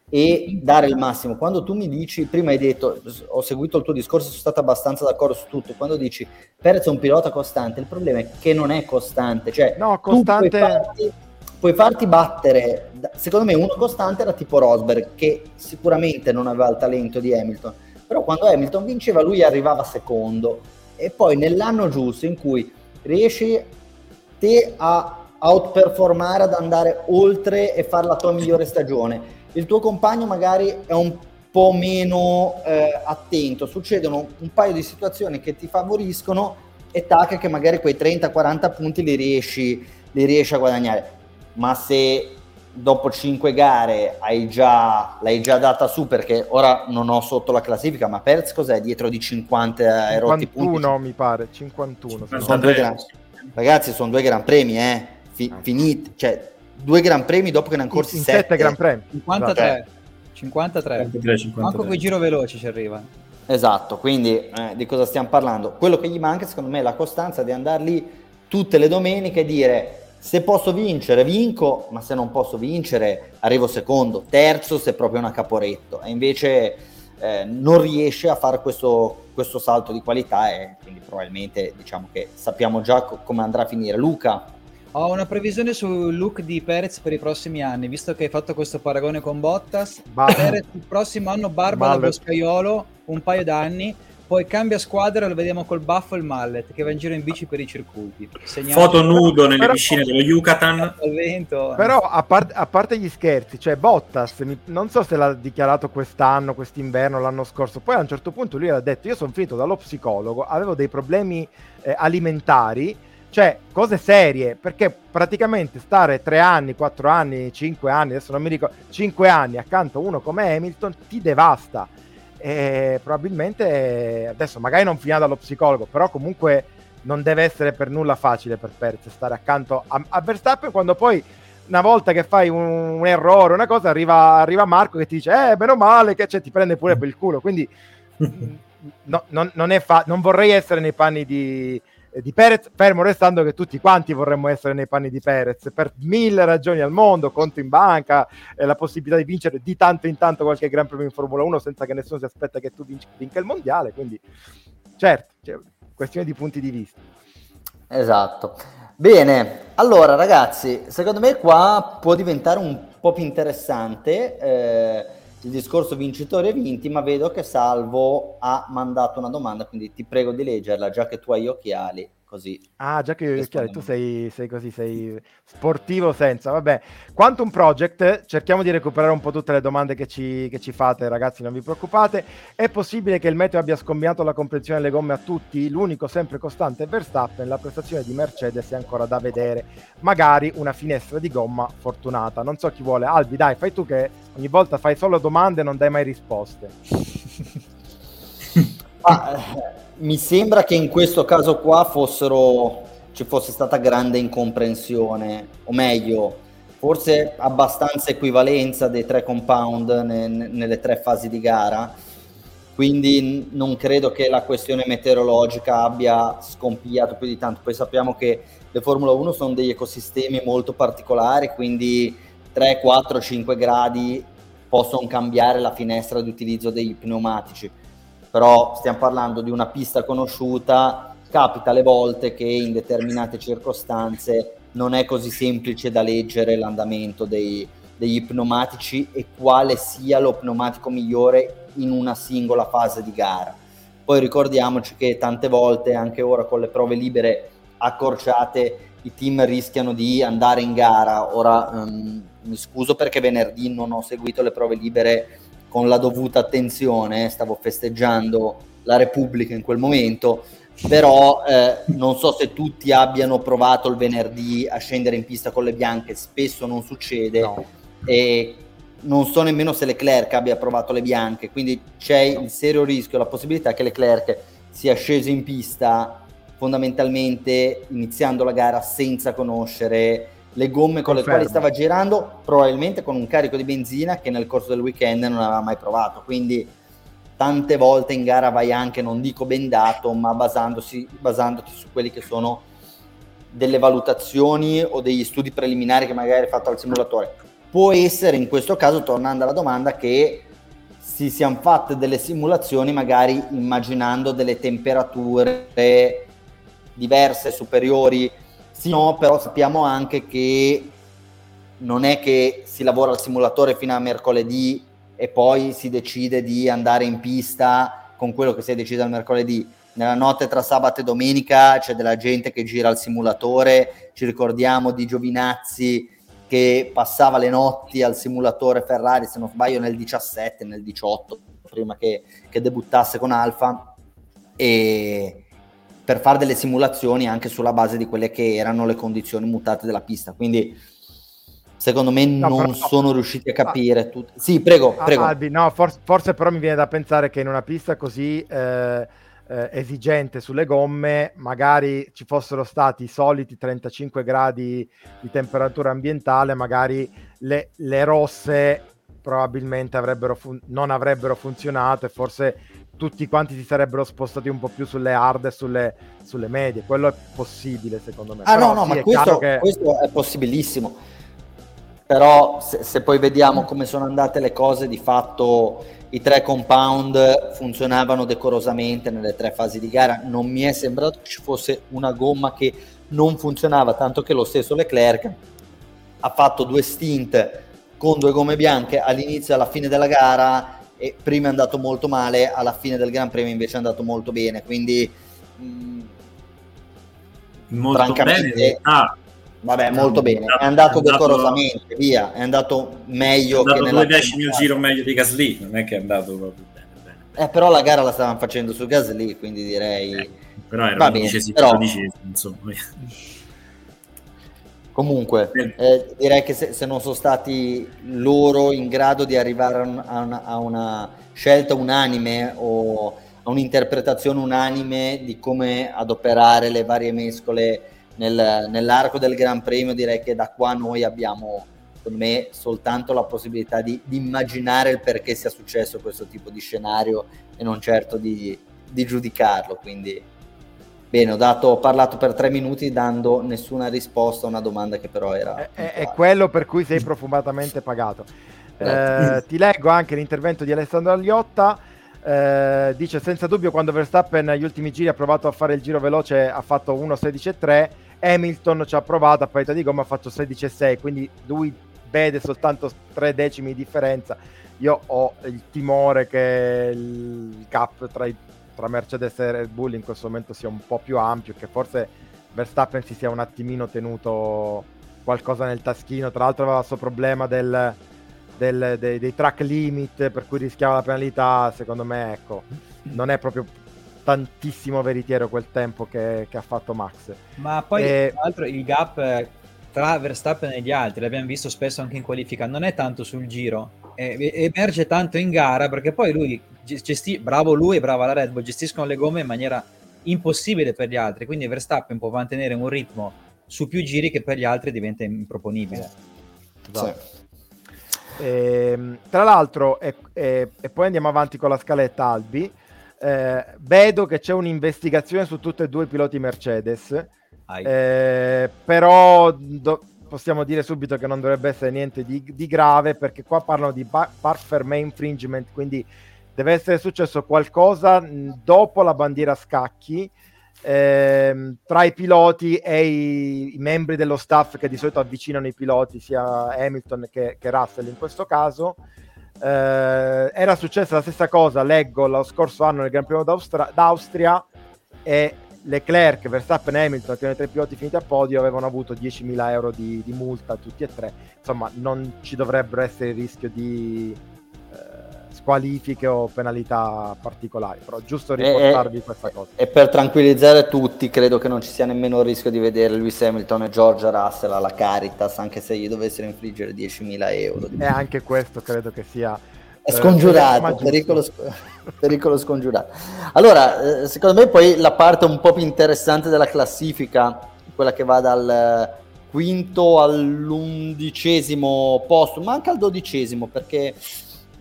e dare il massimo. Quando tu mi dici, prima hai detto, ho seguito il tuo discorso, sono stato abbastanza d'accordo su tutto, quando dici Perez è un pilota costante, il problema è che non è costante, cioè no, costante... puoi farti, puoi farti battere secondo me uno costante era tipo Rosberg, che sicuramente non aveva il talento di Hamilton, però quando Hamilton vinceva lui arrivava secondo e poi nell'anno giusto in cui riesci te a outperformare, ad andare oltre e fare la tua migliore stagione, il tuo compagno magari è un po' meno eh, attento, succedono un paio di situazioni che ti favoriscono e tac che magari quei 30-40 punti li riesci, li riesci a guadagnare. Ma se dopo cinque gare hai già, l'hai già data su perché ora non ho sotto la classifica, ma Perez cos'è dietro di 50 51 punti? mi pare, 51. Sono due gran, ragazzi, sono due gran premi, eh? Fi, ah. finiti, cioè due gran premi dopo che ne hanno corsi 7 gran premi. 53. 53. 53, 53. Manco quei giro veloci ci arrivano. Esatto, quindi eh, di cosa stiamo parlando? Quello che gli manca secondo me è la costanza di andare lì tutte le domeniche e dire se posso vincere, vinco, ma se non posso vincere, arrivo secondo, terzo se proprio una caporetto. E invece eh, non riesce a fare questo, questo, salto di qualità e quindi probabilmente diciamo che sappiamo già co- come andrà a finire. Luca? Ho una previsione sul look di Perez per i prossimi anni, visto che hai fatto questo paragone con Bottas. Ba- Perez il prossimo anno barba da boscaiolo, un paio d'anni poi cambia squadra e lo vediamo col baffo e il mallet che va in giro in bici per i circuiti. Segnato Foto nudo nelle però, piscine dello Yucatan. Vento, però a, part- a, parte gli scherzi, cioè Bottas, mi- non so se l'ha dichiarato quest'anno, quest'inverno, l'anno scorso, poi a un certo punto lui ha detto io sono finito dallo psicologo, avevo dei problemi eh, alimentari, cioè cose serie, perché praticamente stare tre anni, quattro anni, cinque anni, adesso non mi ricordo, cinque anni accanto a uno come Hamilton ti devasta e probabilmente adesso magari non finirà dallo psicologo, però comunque non deve essere per nulla facile per Perez stare accanto a, a Verstappen quando poi una volta che fai un, un errore, una cosa, arriva, arriva, Marco che ti dice, eh, meno male, che cioè, ti prende pure per il culo. Quindi no, non, non, fa- non, vorrei essere nei panni di, di Perez, fermo restando che tutti quanti vorremmo essere nei panni di Perez per mille ragioni al mondo, conto in banca, eh, la possibilità di vincere di tanto in tanto qualche Gran Premio in Formula 1 senza che nessuno si aspetta che tu vinci, vinca il mondiale, quindi certo, cioè, questione di punti di vista. Esatto. Bene, allora ragazzi, secondo me qua può diventare un po' più interessante. Eh, il discorso vincitori e vinti, ma vedo che Salvo ha mandato una domanda, quindi ti prego di leggerla, già che tu hai gli occhiali, così. Ah, già che chiaro, tu sei, sei, così, sei sportivo senza. Vabbè, Quantum Project, cerchiamo di recuperare un po' tutte le domande che ci, che ci fate, ragazzi, non vi preoccupate. È possibile che il meteo abbia scombiato la comprensione delle gomme a tutti? L'unico sempre costante è Verstappen, la prestazione di Mercedes è ancora da vedere. Magari una finestra di gomma fortunata. Non so chi vuole. Albi, dai, fai tu che ogni volta fai solo domande e non dai mai risposte. ah, mi sembra che in questo caso qua fossero, ci fosse stata grande incomprensione, o meglio, forse abbastanza equivalenza dei tre compound ne, nelle tre fasi di gara. Quindi non credo che la questione meteorologica abbia scompiato più di tanto. Poi sappiamo che le Formula 1 sono degli ecosistemi molto particolari, quindi 3, 4, 5 gradi possono cambiare la finestra di utilizzo dei pneumatici però stiamo parlando di una pista conosciuta, capita alle volte che in determinate circostanze non è così semplice da leggere l'andamento dei, degli pneumatici e quale sia lo pneumatico migliore in una singola fase di gara. Poi ricordiamoci che tante volte, anche ora con le prove libere accorciate, i team rischiano di andare in gara. Ora um, mi scuso perché venerdì non ho seguito le prove libere con la dovuta attenzione, stavo festeggiando la Repubblica in quel momento, però eh, non so se tutti abbiano provato il venerdì a scendere in pista con le bianche, spesso non succede no. e non so nemmeno se Leclerc abbia provato le bianche, quindi c'è il serio rischio, la possibilità che Leclerc sia sceso in pista fondamentalmente iniziando la gara senza conoscere le gomme con Confermo. le quali stava girando, probabilmente con un carico di benzina che nel corso del weekend non aveva mai provato. Quindi tante volte in gara vai anche, non dico bendato, ma basandoti su quelli che sono delle valutazioni o degli studi preliminari che magari hai fatto al simulatore. Può essere in questo caso, tornando alla domanda, che si siano fatte delle simulazioni magari immaginando delle temperature diverse, superiori sì, no, però sappiamo anche che non è che si lavora al simulatore fino a mercoledì e poi si decide di andare in pista con quello che si è deciso al mercoledì. Nella notte tra sabato e domenica c'è della gente che gira al simulatore, ci ricordiamo di Giovinazzi che passava le notti al simulatore Ferrari, se non sbaglio nel 17, nel 18, prima che, che debuttasse con Alfa. E, per fare delle simulazioni anche sulla base di quelle che erano le condizioni mutate della pista. Quindi secondo me no, non però, sono riusciti a capire ah, tutto. Sì, prego, ah, prego. Albi, no, forse, forse, però mi viene da pensare che in una pista così eh, eh, esigente sulle gomme, magari ci fossero stati i soliti 35 gradi di temperatura ambientale, magari le, le rosse probabilmente avrebbero fun- non avrebbero funzionato e forse tutti quanti si sarebbero spostati un po' più sulle hard e sulle, sulle medie. Quello è possibile, secondo me. Ah, Però, no, no, sì, ma questo, che... questo, è possibilissimo. Però se, se, poi vediamo come sono andate le cose, di fatto i tre compound funzionavano decorosamente nelle tre fasi di gara. Non mi è sembrato che ci fosse una gomma che non funzionava, tanto che lo stesso Leclerc ha fatto due stint con due gomme bianche all'inizio e alla fine della gara e prima è andato molto male, alla fine del Gran Premio invece è andato molto bene, quindi mh, mm, molto bene. Ah, vabbè, molto bene, è andato, è decorosamente, via, è andato meglio è andato che nella decimi il giro meglio di Gasly, non è che è andato proprio bene, bene. Eh, però la gara la stavano facendo su Gasly, quindi direi... Eh, però era undicesimo, però... insomma. Comunque, eh, direi che se, se, non sono stati loro in grado di arrivare a una, a una, scelta unanime o a un'interpretazione unanime di come adoperare le varie mescole nel, nell'arco del Gran Premio, direi che da qua noi abbiamo, secondo me, soltanto la possibilità di, di immaginare il perché sia successo questo tipo di scenario e non certo di, di giudicarlo. Quindi Bene, ho, dato, ho, parlato per tre minuti dando nessuna risposta a una domanda che però era... È, è quello per cui sei profumatamente pagato. Eh, ti leggo anche l'intervento di Alessandro Agliotta. Eh, dice senza dubbio quando Verstappen negli ultimi giri ha provato a fare il giro veloce ha fatto 1.16.3 Hamilton ci ha provato a parità di gomma ha fatto 16.6 quindi lui vede soltanto tre decimi di differenza io ho il timore che il gap tra i tra Mercedes e Red Bull in questo momento sia un po' più ampio, che forse Verstappen si sia un attimino tenuto qualcosa nel taschino. Tra l'altro aveva questo problema del, del, dei, dei, track limit per cui rischiava la penalità. Secondo me, ecco, non è proprio tantissimo veritiero quel tempo che, che ha fatto Max. Ma poi, e... tra l'altro, il gap tra Verstappen e gli altri, l'abbiamo visto spesso anche in qualifica, non è tanto sul giro, emerge tanto in gara perché poi lui, gesti- bravo lui e brava la Red Bull, gestiscono le gomme in maniera impossibile per gli altri, quindi Verstappen può mantenere un ritmo su più giri che per gli altri diventa improponibile. Esatto. Sì. E, ehm, tra l'altro, e, e, e, poi andiamo avanti con la scaletta Albi, eh, vedo che c'è un'investigazione su tutti e due i piloti Mercedes, eh, però do, possiamo dire subito che non dovrebbe essere niente di, di grave perché qua parlano di bar- park infringement, quindi deve essere successo qualcosa dopo la bandiera scacchi ehm, tra i piloti e i, i, membri dello staff che di solito avvicinano i piloti, sia Hamilton che, che Russell in questo caso. Eh, era successa la stessa cosa, leggo, lo scorso anno nel Gran Premio d'Austria, d'Austria e Leclerc, Verstappen e Hamilton, che erano i tre piloti finiti a podio, avevano avuto 10.000 euro di, di, multa tutti e tre. Insomma, non ci dovrebbero essere il rischio di eh, squalifiche o penalità particolari, però giusto riportarvi e, questa cosa. E per tranquillizzare tutti, credo che non ci sia nemmeno il rischio di vedere Lewis Hamilton e George Russell alla Caritas, anche se gli dovessero infliggere 10.000 euro. E anche questo credo che sia è scongiurato, eh, pericolo, pericolo, scongiurato. Allora, eh, secondo me poi la parte un po' più interessante della classifica, quella che va dal quinto all'undicesimo posto, ma anche al dodicesimo, perché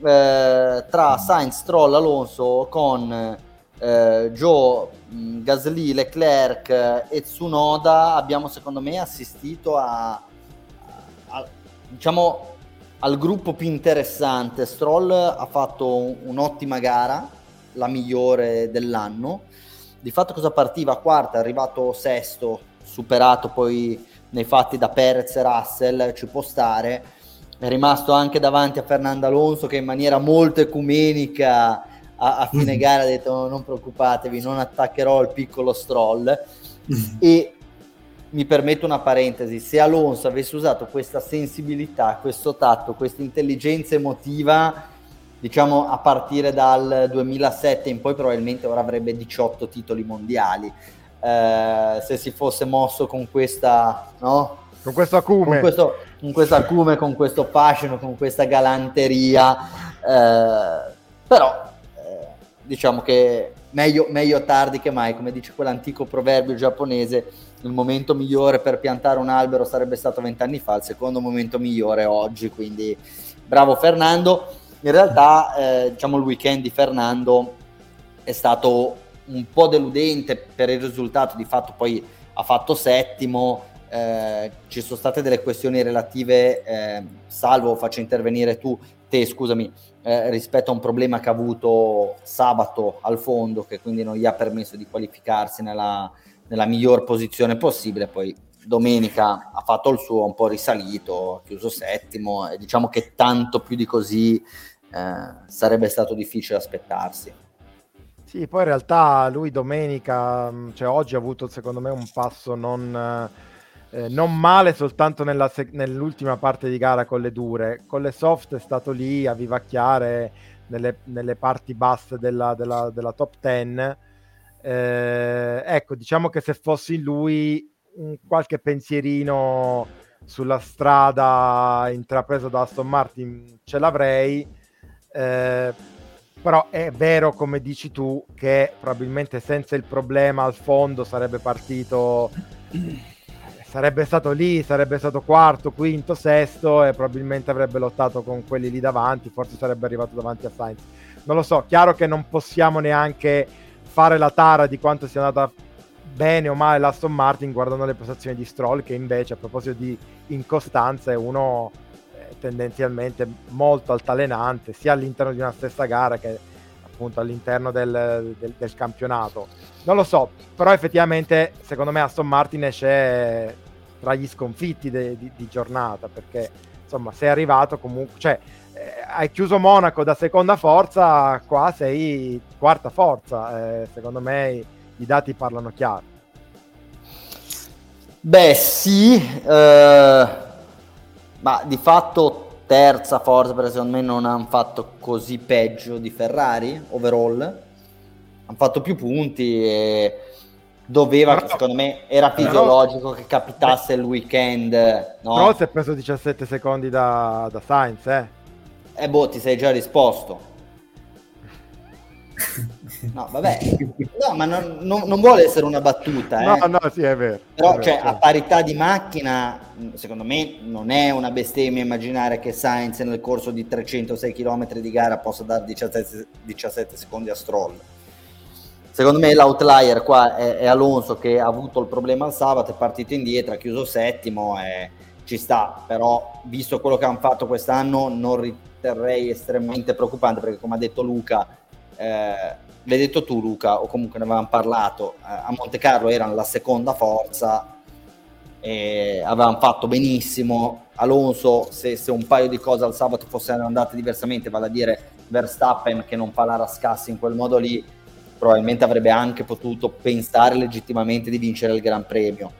eh, tra Sainz, Stroll, Alonso, con eh, Joe, mm, Gasly, Leclerc e Tsunoda abbiamo secondo me assistito a, a diciamo al gruppo più interessante. Stroll ha fatto un'ottima gara, la migliore dell'anno. Di fatto cosa partiva? Quarta, è arrivato sesto, superato poi nei fatti da Perez e Russell, ci può stare. È rimasto anche davanti a Fernando Alonso che in maniera molto ecumenica a, a fine mm. gara ha detto no, non preoccupatevi, non attaccherò il piccolo Stroll. Mm. E mi permetto una parentesi, se Alonso avesse usato questa sensibilità, questo tatto, questa intelligenza emotiva, diciamo a partire dal 2007 in poi probabilmente ora avrebbe 18 titoli mondiali. Eh, se si fosse mosso con questa, no? Con questo acume. Con questo, con questo acume, con questo fascino, con questa galanteria. Eh, però eh, diciamo che meglio, meglio tardi che mai, come dice quell'antico proverbio giapponese il momento migliore per piantare un albero sarebbe stato vent'anni fa, il secondo momento migliore oggi, quindi bravo Fernando. In realtà eh, diciamo il weekend di Fernando è stato un po' deludente per il risultato, di fatto poi ha fatto settimo, eh, ci sono state delle questioni relative, eh, salvo faccio intervenire tu, te scusami, eh, rispetto a un problema che ha avuto sabato al fondo, che quindi non gli ha permesso di qualificarsi nella, nella miglior posizione possibile. Poi domenica ha fatto il suo, un po' risalito, ha chiuso settimo e diciamo che tanto più di così eh, sarebbe stato difficile aspettarsi. Sì, poi in realtà lui domenica, mm, cioè oggi ha avuto secondo me un passo non, eh, non male soltanto nella, nell'ultima parte di gara con le dure, con le soft è stato lì a vivacchiare nelle, nelle parti basse della, della, della top 10 eh, ecco, diciamo che se fossi lui, un qualche pensierino sulla strada intrapreso da Aston Martin ce l'avrei. Eh, però è vero, come dici tu, che probabilmente senza il problema al fondo sarebbe partito, sarebbe stato lì, sarebbe stato quarto, quinto, sesto e probabilmente avrebbe lottato con quelli lì davanti, forse sarebbe arrivato davanti a Sainz. Non lo so, chiaro che non possiamo neanche fare la tara di quanto sia andata bene o male l'Aston Martin guardando le prestazioni di Stroll che invece a proposito di incostanza è uno eh, tendenzialmente molto altalenante sia all'interno di una stessa gara che appunto all'interno del, del, del campionato. Non lo so però effettivamente secondo me Aston Martin esce tra gli sconfitti de, di, di giornata perché insomma sei arrivato comunque cioè hai chiuso Monaco da seconda forza, qua sei quarta forza. Eh, secondo me i dati parlano chiaro. Beh, sì, eh, ma di fatto terza forza perché secondo me non hanno fatto così peggio di Ferrari overall. Hanno fatto più punti e doveva, però, secondo me, era fisiologico però, che capitasse il weekend. No? Però si è preso 17 secondi da, da Sainz, eh. Eh boh, ti sei già risposto. No, vabbè, no, ma non, non, non, vuole essere una battuta. Eh. No, no, sì, è vero. Però, è vero, cioè, a parità di macchina, secondo me non è una bestemmia immaginare che Sainz nel corso di 306 km di gara possa dare 17, 17 secondi a Stroll. Secondo me l'outlier qua è, è, Alonso che ha avuto il problema il sabato, è partito indietro, ha chiuso settimo e ci sta, però visto quello che hanno fatto quest'anno non riterrei estremamente preoccupante perché come ha detto Luca eh, l'hai detto tu Luca, o comunque ne avevamo parlato, eh, a Monte Carlo erano la seconda forza, e avevano fatto benissimo. Alonso, se, se, un paio di cose al sabato fossero andate diversamente, vale a dire Verstappen che non fa la rascassi in quel modo lì, probabilmente avrebbe anche potuto pensare legittimamente di vincere il Gran Premio.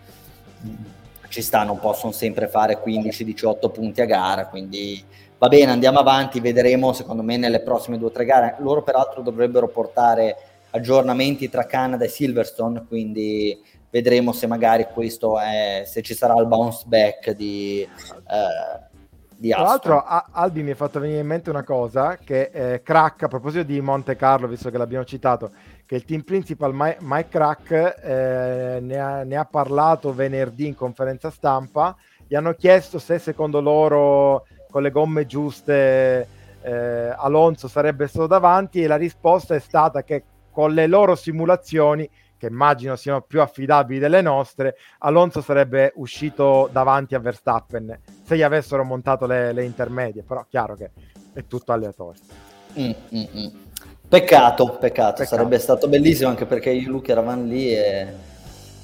Ci sta, non possono sempre fare 15-18 punti a gara, quindi Va bene, andiamo avanti, vedremo secondo me nelle prossime due o tre gare. Loro peraltro dovrebbero portare aggiornamenti tra Canada e Silverstone, quindi vedremo se magari questo è, se ci sarà il bounce back di, eh, Tra l'altro Albi mi ha fatto venire in mente una cosa che eh, Crack, a proposito di Monte Carlo, visto che l'abbiamo citato, che il team principal Mike Crack eh, ne, ha, ne ha parlato venerdì in conferenza stampa, gli hanno chiesto se secondo loro con le gomme giuste eh, Alonso sarebbe stato davanti e la risposta è stata che con le loro simulazioni che immagino siano più affidabili delle nostre, Alonso sarebbe uscito davanti a Verstappen se gli avessero montato le, le intermedie, però chiaro che è tutto aleatorio. Mm, mm, mm. Peccato, peccato, peccato, sarebbe stato bellissimo anche perché io e Luca eravamo lì e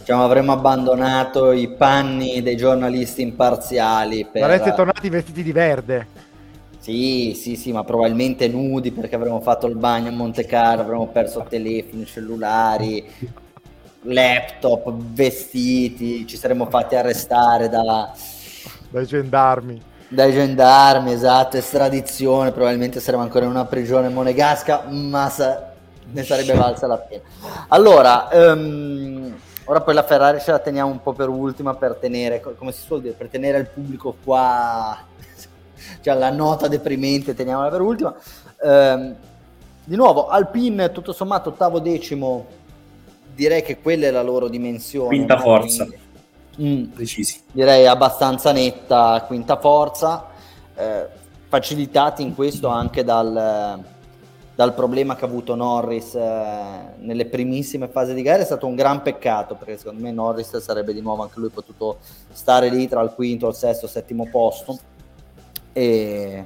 diciamo, avremmo abbandonato i panni dei giornalisti imparziali. Per... Sareste tornati vestiti di verde. Sì, sì, sì, ma probabilmente nudi perché avremmo fatto il bagno a Monte Carlo, avremmo perso telefoni, cellulari, laptop, vestiti, ci saremmo fatti arrestare da... dai gendarmi. Dai gendarmi, esatto, estradizione, probabilmente saremmo ancora in una prigione monegasca, ma sa- ne sarebbe valsa la pena. Allora, um, Ora poi la Ferrari ce la teniamo un po' per ultima per tenere, come si suol dire, per tenere il pubblico qua, cioè la nota deprimente teniamola per ultima. Ehm, di nuovo, Alpine tutto sommato ottavo decimo, direi che quella è la loro dimensione. Quinta forza. Mm, Decisi. Direi abbastanza netta, quinta forza, eh, facilitati in questo anche dal dal problema che ha avuto Norris eh, nelle primissime fasi di gara è stato un gran peccato perché secondo me Norris sarebbe di nuovo anche lui potuto stare lì tra il quinto, il sesto, il settimo posto. E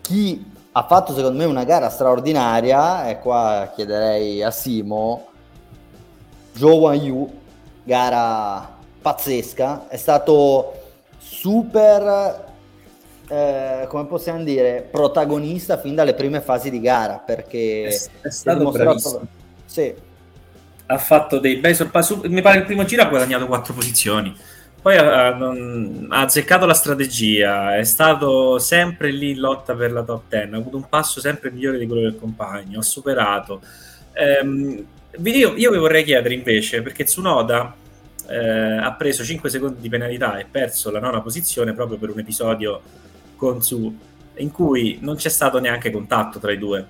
chi ha fatto secondo me una gara straordinaria e qua chiederei a Simo Joe Wan Yu gara pazzesca è stato super eh, come possiamo dire, protagonista fin dalle prime fasi di gara perché è, è stato bravissimo. Sì. Ha fatto dei bei sorpassi. Mi pare il primo giro ha guadagnato quattro posizioni. Poi ha, ha, azzeccato la strategia, è stato sempre lì in lotta per la top 10, ha avuto un passo sempre migliore di quello del compagno, ha superato. Ehm, io, io vi vorrei chiedere invece, perché Tsunoda eh, ha preso 5 secondi di penalità e perso la nona posizione proprio per un episodio con Su, in cui non c'è stato neanche contatto tra i due.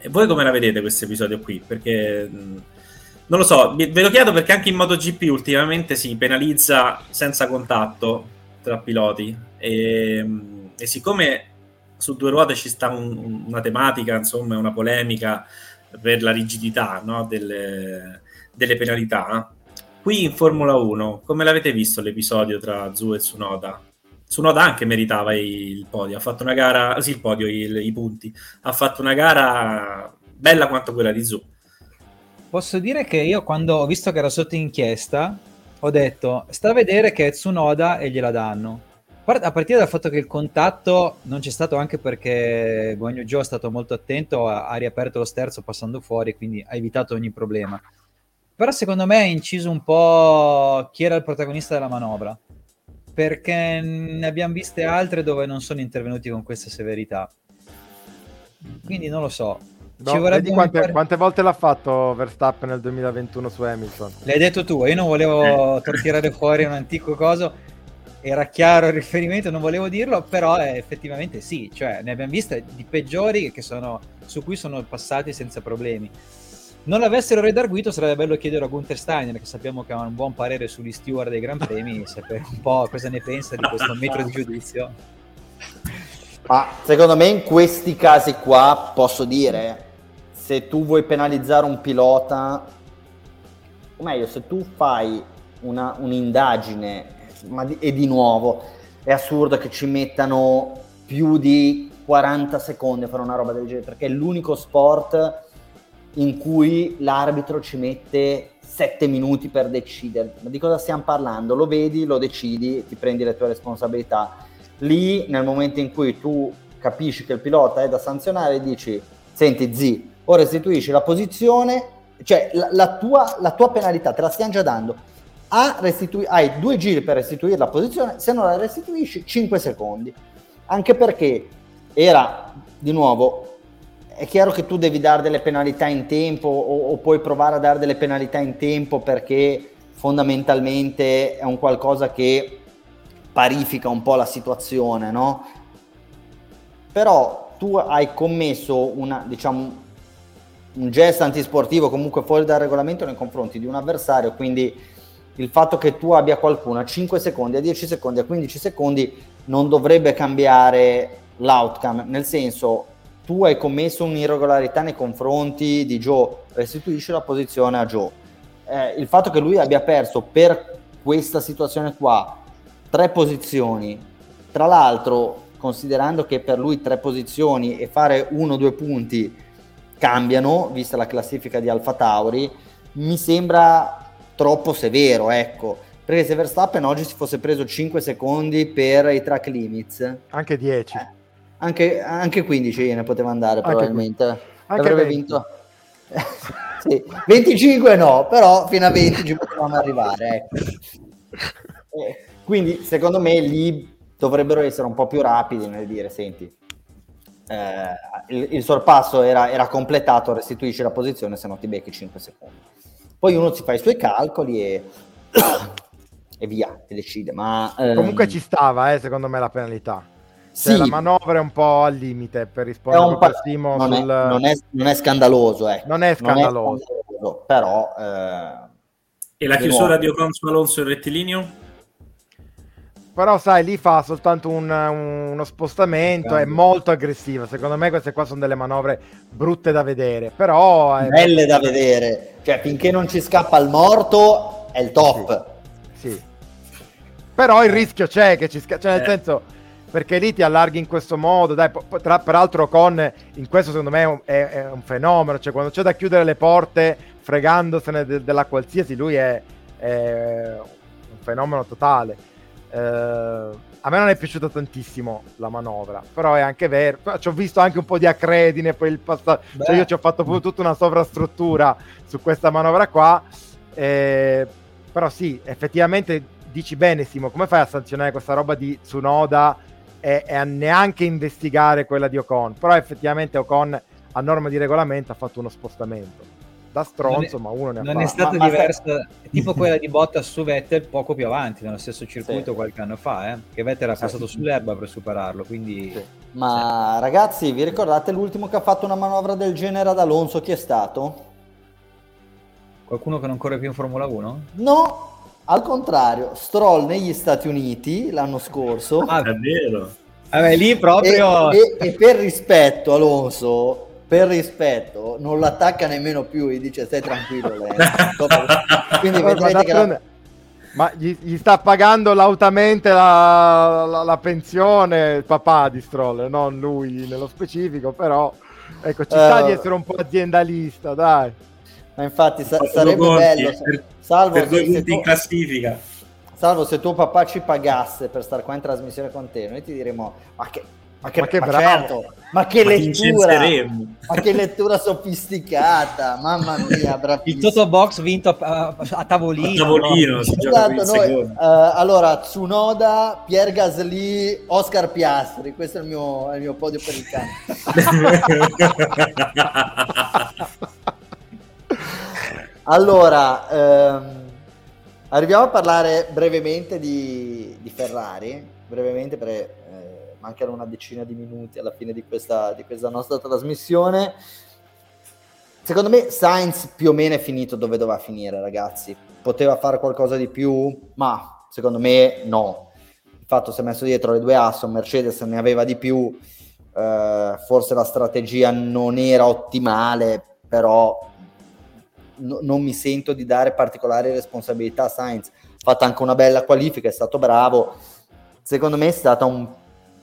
E voi come la vedete questo episodio qui? Perché non lo so, ve lo chiedo perché anche in MotoGP ultimamente si penalizza senza contatto tra piloti e, e siccome su due ruote ci sta un, una tematica, insomma, una polemica per la rigidità no? delle, delle penalità. Qui in Formula 1, come l'avete visto l'episodio tra Zu e Tsunoda? Tsunoda anche meritava il podio, ha fatto una gara, sì il podio, il, i punti, ha fatto una gara bella quanto quella di Zu. Posso dire che io quando ho visto che era sotto inchiesta ho detto sta a vedere che è Tsunoda e gliela danno. a partire dal fatto che il contatto non c'è stato anche perché Guagno Joe è stato molto attento, ha, ha riaperto lo sterzo passando fuori, quindi ha evitato ogni problema. Però secondo me ha inciso un po' chi era il protagonista della manovra, perché ne abbiamo viste altre dove non sono intervenuti con questa severità. Quindi non lo so. No, quante, fare... quante, volte l'ha fatto Verstappen nel 2021 su Hamilton? L'hai detto tu, io non volevo eh. tirare fuori un antico coso, era chiaro il riferimento, non volevo dirlo, però eh, effettivamente sì, cioè ne abbiamo viste di peggiori sono, su cui sono passati senza problemi. Non l'avessero redarguito sarebbe bello chiedere a Gunther Steiner, che sappiamo che ha un buon parere sugli steward dei Gran Premi, sapere un po' cosa ne pensa di questo metro di giudizio. Ma secondo me in questi casi qua posso dire se tu vuoi penalizzare un pilota, o meglio, se tu fai una, un'indagine, ma di, e di nuovo è assurdo che ci mettano più di 40 secondi a fare una roba del genere, perché è l'unico sport in cui l'arbitro ci mette 7 minuti per decidere. Ma di cosa stiamo parlando? Lo vedi, lo decidi, ti prendi le tue responsabilità. Lì, nel momento in cui tu capisci che il pilota è da sanzionare, dici, senti, zi, o restituisci la posizione, cioè la, la, tua, la tua, penalità te la stiamo già dando. Restitui- hai due giri per restituire la posizione, se non la restituisci 5 secondi. Anche perché era, di nuovo, è chiaro che tu devi dare delle penalità in tempo o, o puoi provare a dare delle penalità in tempo perché fondamentalmente è un qualcosa che parifica un po' la situazione, no? Però tu hai commesso una, diciamo, un gesto antisportivo comunque fuori dal regolamento nei confronti di un avversario, quindi il fatto che tu abbia qualcuno a 5 secondi, a 10 secondi, a 15 secondi non dovrebbe cambiare l'outcome, nel senso tu hai commesso un'irregolarità nei confronti di Joe, restituisci la posizione a Joe. Eh, il fatto che lui abbia perso per questa situazione qua tre posizioni, tra l'altro considerando che per lui tre posizioni e fare uno o due punti cambiano, vista la classifica di Alfa Tauri, mi sembra troppo severo, ecco. Perché se Verstappen oggi si fosse preso 5 secondi per i track limits, anche 10, eh, anche, anche, 15 ne poteva andare anche probabilmente. Anche Avrebbe 20. vinto. sì. 25 no, però fino a 20 ci potevamo arrivare. Ecco. Eh, quindi secondo me lì dovrebbero essere un po' più rapidi nel dire, senti, eh, il, il, sorpasso era, era, completato, restituisci la posizione, se no ti becchi 5 secondi. Poi uno si fa i suoi calcoli e, e via, e decide. Ma, ehm... Comunque ci stava, eh, secondo me, la penalità. Cioè, sì. La manovra è un po' al limite per rispondere a pa- Simo non, sul... è, non, è, non è scandaloso, eh. Non è scandaloso. Non è scandaloso però... Eh... E la chiusura di Ocon su Alonso il rettilineo? però sai lì fa soltanto un, uno spostamento è molto aggressiva secondo me queste qua sono delle manovre brutte da vedere però è... belle da vedere cioè finché non ci scappa il morto è il top sì, sì. però il rischio c'è che ci scappa cioè nel eh. senso perché lì ti allarghi in questo modo dai, tra, peraltro con in questo secondo me è, è, un fenomeno cioè quando c'è da chiudere le porte fregandosene de, della qualsiasi lui è, è un fenomeno totale eh, a me non è piaciuta tantissimo la manovra, però è anche vero. Ci ho visto anche un po' di acredine. Poi il passato, cioè io ci ho fatto tutta una sovrastruttura su questa manovra qua. Eh, però sì, effettivamente dici bene, Simo, come fai a sanzionare questa roba di Tsunoda e, e a neanche investigare quella di Ocon? Però effettivamente Ocon a norma di regolamento ha fatto uno spostamento da stronzo, è, ma uno ne ha Non fatto. è stato ma, diverso, ma... tipo quella di Bottas su Vettel poco più avanti, nello stesso circuito sì. qualche anno fa, eh? che Vettel era sì. passato sull'erba per superarlo, quindi... Sì. Ma sì. ragazzi, vi ricordate l'ultimo che ha fatto una manovra del genere ad Alonso? Chi è stato? Qualcuno che non corre più in Formula 1? No, al contrario, Stroll negli Stati Uniti l'anno scorso. Ah, è vero. Vabbè, lì proprio... E, e, e per rispetto, Alonso per rispetto non l'attacca nemmeno più gli dice stai tranquillo lei. quindi vedrete che la... ma gli, gli, sta pagando lautamente la, la, la, pensione il papà di Stroll non lui nello specifico però ecco ci uh, sta di essere un po' aziendalista dai ma infatti sa- sarebbe conti, bello per, salvo per due punti in classifica salvo se tuo papà ci pagasse per stare qua in trasmissione con te, noi ti diremo, ma che, ma che, Ma che ma bravo. certo, ma che Ma lettura, ma che lettura sofisticata, mamma mia, Il bravissimo. Toto Box vinto a, a- a tavolino. A tavolino, si gioca per il Esatto, noi, eh, allora Tsunoda, Pierre Gasly, Oscar Piastri, questo è il mio, è il mio podio per il cane. Allora, ehm, arriviamo a parlare brevemente di, di Ferrari, brevemente perché eh, mancano una decina di minuti alla fine di questa, di questa nostra trasmissione. Secondo me Sainz più o meno è finito dove doveva finire, ragazzi. Poteva fare qualcosa di più, ma secondo me no. Il fatto si è messo dietro le due Aston, Mercedes ne aveva di più, eh, forse la strategia non era ottimale, però no- non mi sento di dare particolari responsabilità a Sainz. Ha fatto anche una bella qualifica, è stato bravo. Secondo me è stata un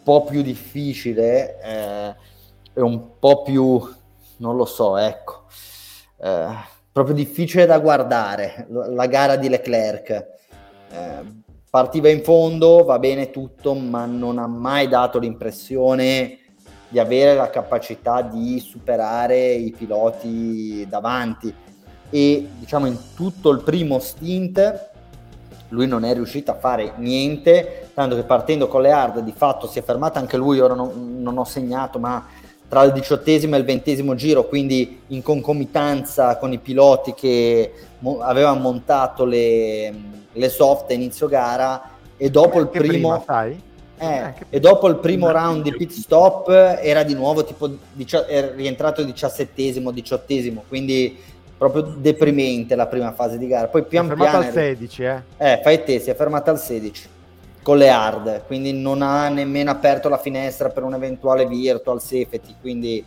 po' più difficile eh, e un po' più, non lo so, ecco, eh, proprio difficile da guardare la gara di Leclerc. Eh, partiva in fondo, va bene tutto, ma non ha mai dato l'impressione di avere la capacità di superare i piloti davanti e diciamo in tutto il primo stint lui non è riuscito a fare niente, tanto che partendo con le hard di fatto si è fermato anche lui, ora non, non ho segnato, ma tra il diciottesimo e il ventesimo giro, quindi in concomitanza con i piloti che mo- avevano montato le, le soft a inizio gara e dopo il primo... prima, sai? Eh, e dopo il primo round di pit stop era di nuovo tipo è rientrato diciassettesimo, diciottesimo, quindi proprio deprimente la prima fase di gara. Poi Si è pian piano al 16, eh. eh, fai te, si è fermata al 16 con le hard, quindi non ha nemmeno aperto la finestra per un eventuale virtual safety, quindi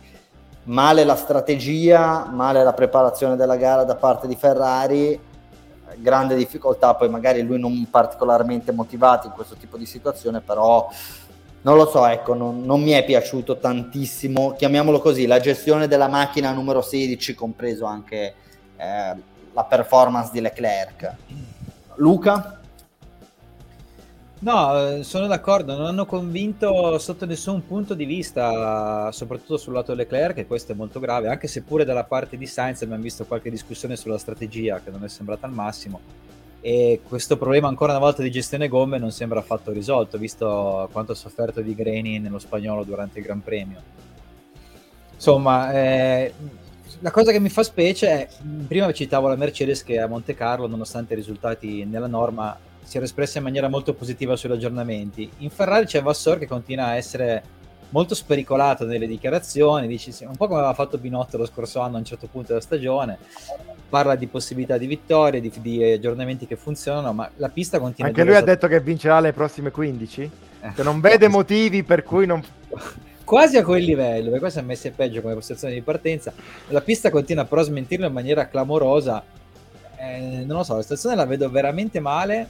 male la strategia, male la preparazione della gara da parte di Ferrari, grande difficoltà, poi magari lui non particolarmente motivato in questo tipo di situazione, però non lo so, ecco, non, non mi è piaciuto tantissimo, chiamiamolo così, la gestione della macchina numero 16, compreso anche eh, la performance di Leclerc. Luca? No, eh, sono d'accordo, non hanno convinto sotto nessun punto di vista, soprattutto sul lato Leclerc, e questo è molto grave, anche se pure dalla parte di Sainz abbiamo visto qualche discussione sulla strategia che non è sembrata al massimo e questo problema ancora una volta di gestione gomme non sembra affatto risolto, visto quanto ha sofferto di Greni nello spagnolo durante il Gran Premio. Insomma, eh, la cosa che mi fa specie è, prima citavo la Mercedes che a Monte Carlo, nonostante i risultati nella norma, si era espressa in maniera molto positiva sugli aggiornamenti. In Ferrari c'è Vassor che continua a essere molto spericolato nelle dichiarazioni, dice, sì, un po' come aveva fatto Binotto lo scorso anno a un certo punto della stagione, parla di possibilità di vittorie, di, di aggiornamenti che funzionano, ma la pista continua Anche lui ha detto che vincerà le prossime 15? Eh, Che non vede motivi per cui non... quasi a quel livello, perché questo è messo peggio come posizione di partenza. La pista continua però a smentirlo in maniera clamorosa. Eh, non lo so, la situazione la vedo veramente male.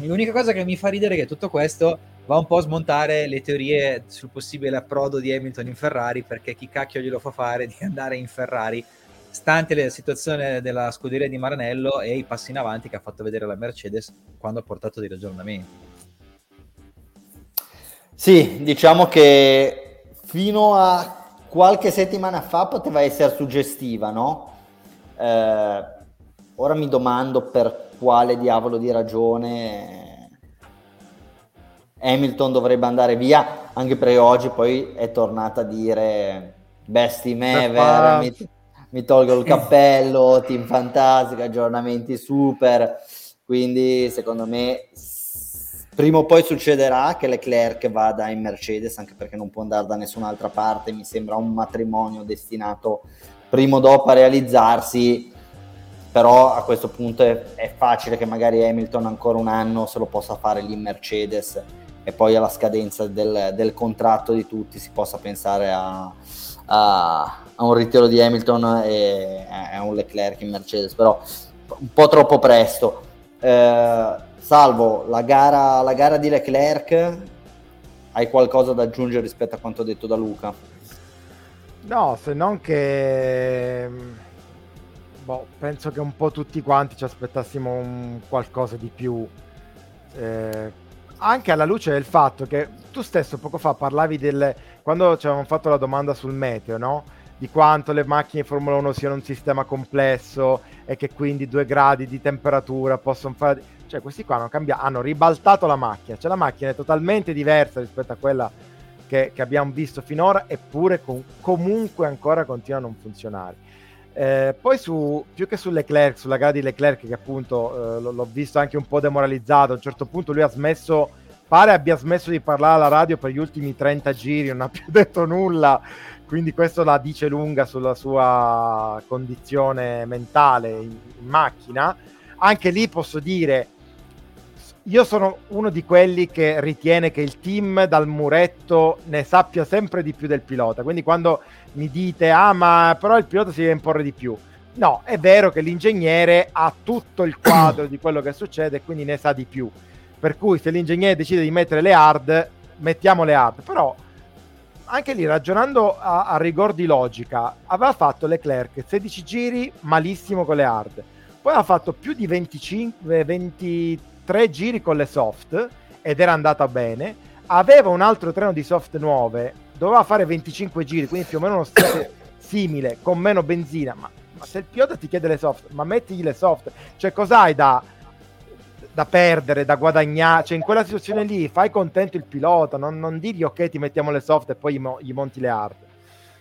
L'unica cosa che mi fa ridere è che tutto questo va un po' a smontare le teorie sul possibile approdo di Hamilton in Ferrari, perché chi cacchio glielo fa fare di andare in Ferrari, stante la situazione della scuderia di Maranello e i passi in avanti che ha fatto vedere la Mercedes quando ha portato dei ragionamenti. Sì, diciamo che fino a qualche settimana fa poteva essere suggestiva, no? Eh, ora mi domando per quale diavolo di ragione Hamilton dovrebbe andare via, anche perché oggi poi è tornata a dire best team ever, mi, tolgo il cappello, team fantastico, aggiornamenti super, quindi secondo me prima o poi succederà che Leclerc vada in Mercedes, anche perché non può andare da nessun'altra parte, mi sembra un matrimonio destinato prima o dopo a realizzarsi, però a questo punto è, è facile che magari Hamilton ancora un anno se lo possa fare lì in Mercedes e poi alla scadenza del, del contratto di tutti si possa pensare a, a- a un ritiro di Hamilton e a un Leclerc in Mercedes, però un po' troppo presto. Eh, salvo la gara, la gara di Leclerc, hai qualcosa da aggiungere rispetto a quanto detto da Luca? No, se non che... Boh, penso che un po' tutti quanti ci aspettassimo qualcosa di più. eh, anche alla luce del fatto che tu stesso poco fa parlavi del... quando ci avevamo fatto la domanda sul meteo, no? Di quanto le macchine Formula 1 siano un sistema complesso e che quindi due gradi di temperatura possono fare... Cioè questi qua hanno, cambiato, hanno ribaltato la macchina, cioè la macchina è totalmente diversa rispetto a quella che, che abbiamo visto finora, eppure com- comunque ancora continua a non funzionare. Eh, poi su, più che su Leclerc, sulla gara di Leclerc che appunto eh, l'ho visto anche un po' demoralizzato, a un certo punto lui ha smesso, pare abbia smesso di parlare alla radio per gli ultimi 30 giri, non ha più detto nulla, quindi questo la dice lunga sulla sua condizione mentale in, in macchina. Anche lì posso dire, io sono uno di quelli che ritiene che il team dal muretto ne sappia sempre di più del pilota, quindi quando mi dite, ah ma però il pilota si deve imporre di più. No, è vero che l'ingegnere ha tutto il quadro di quello che succede e quindi ne sa di più. Per cui se l'ingegnere decide di mettere le hard, mettiamo le hard. Però anche lì, ragionando a, a rigor di logica, aveva fatto Leclerc 16 giri malissimo con le hard. Poi ha fatto più di 25, 23 giri con le soft ed era andata bene. Aveva un altro treno di soft nuove doveva fare 25 giri, quindi più o meno uno stile simile, con meno benzina, ma, ma, se il pilota ti chiede le soft, ma mettigli le soft, cioè cos'hai da, da perdere, da guadagnare, cioè in quella situazione lì fai contento il pilota, non, non digli ok ti mettiamo le soft e poi gli, mo- gli monti le hard.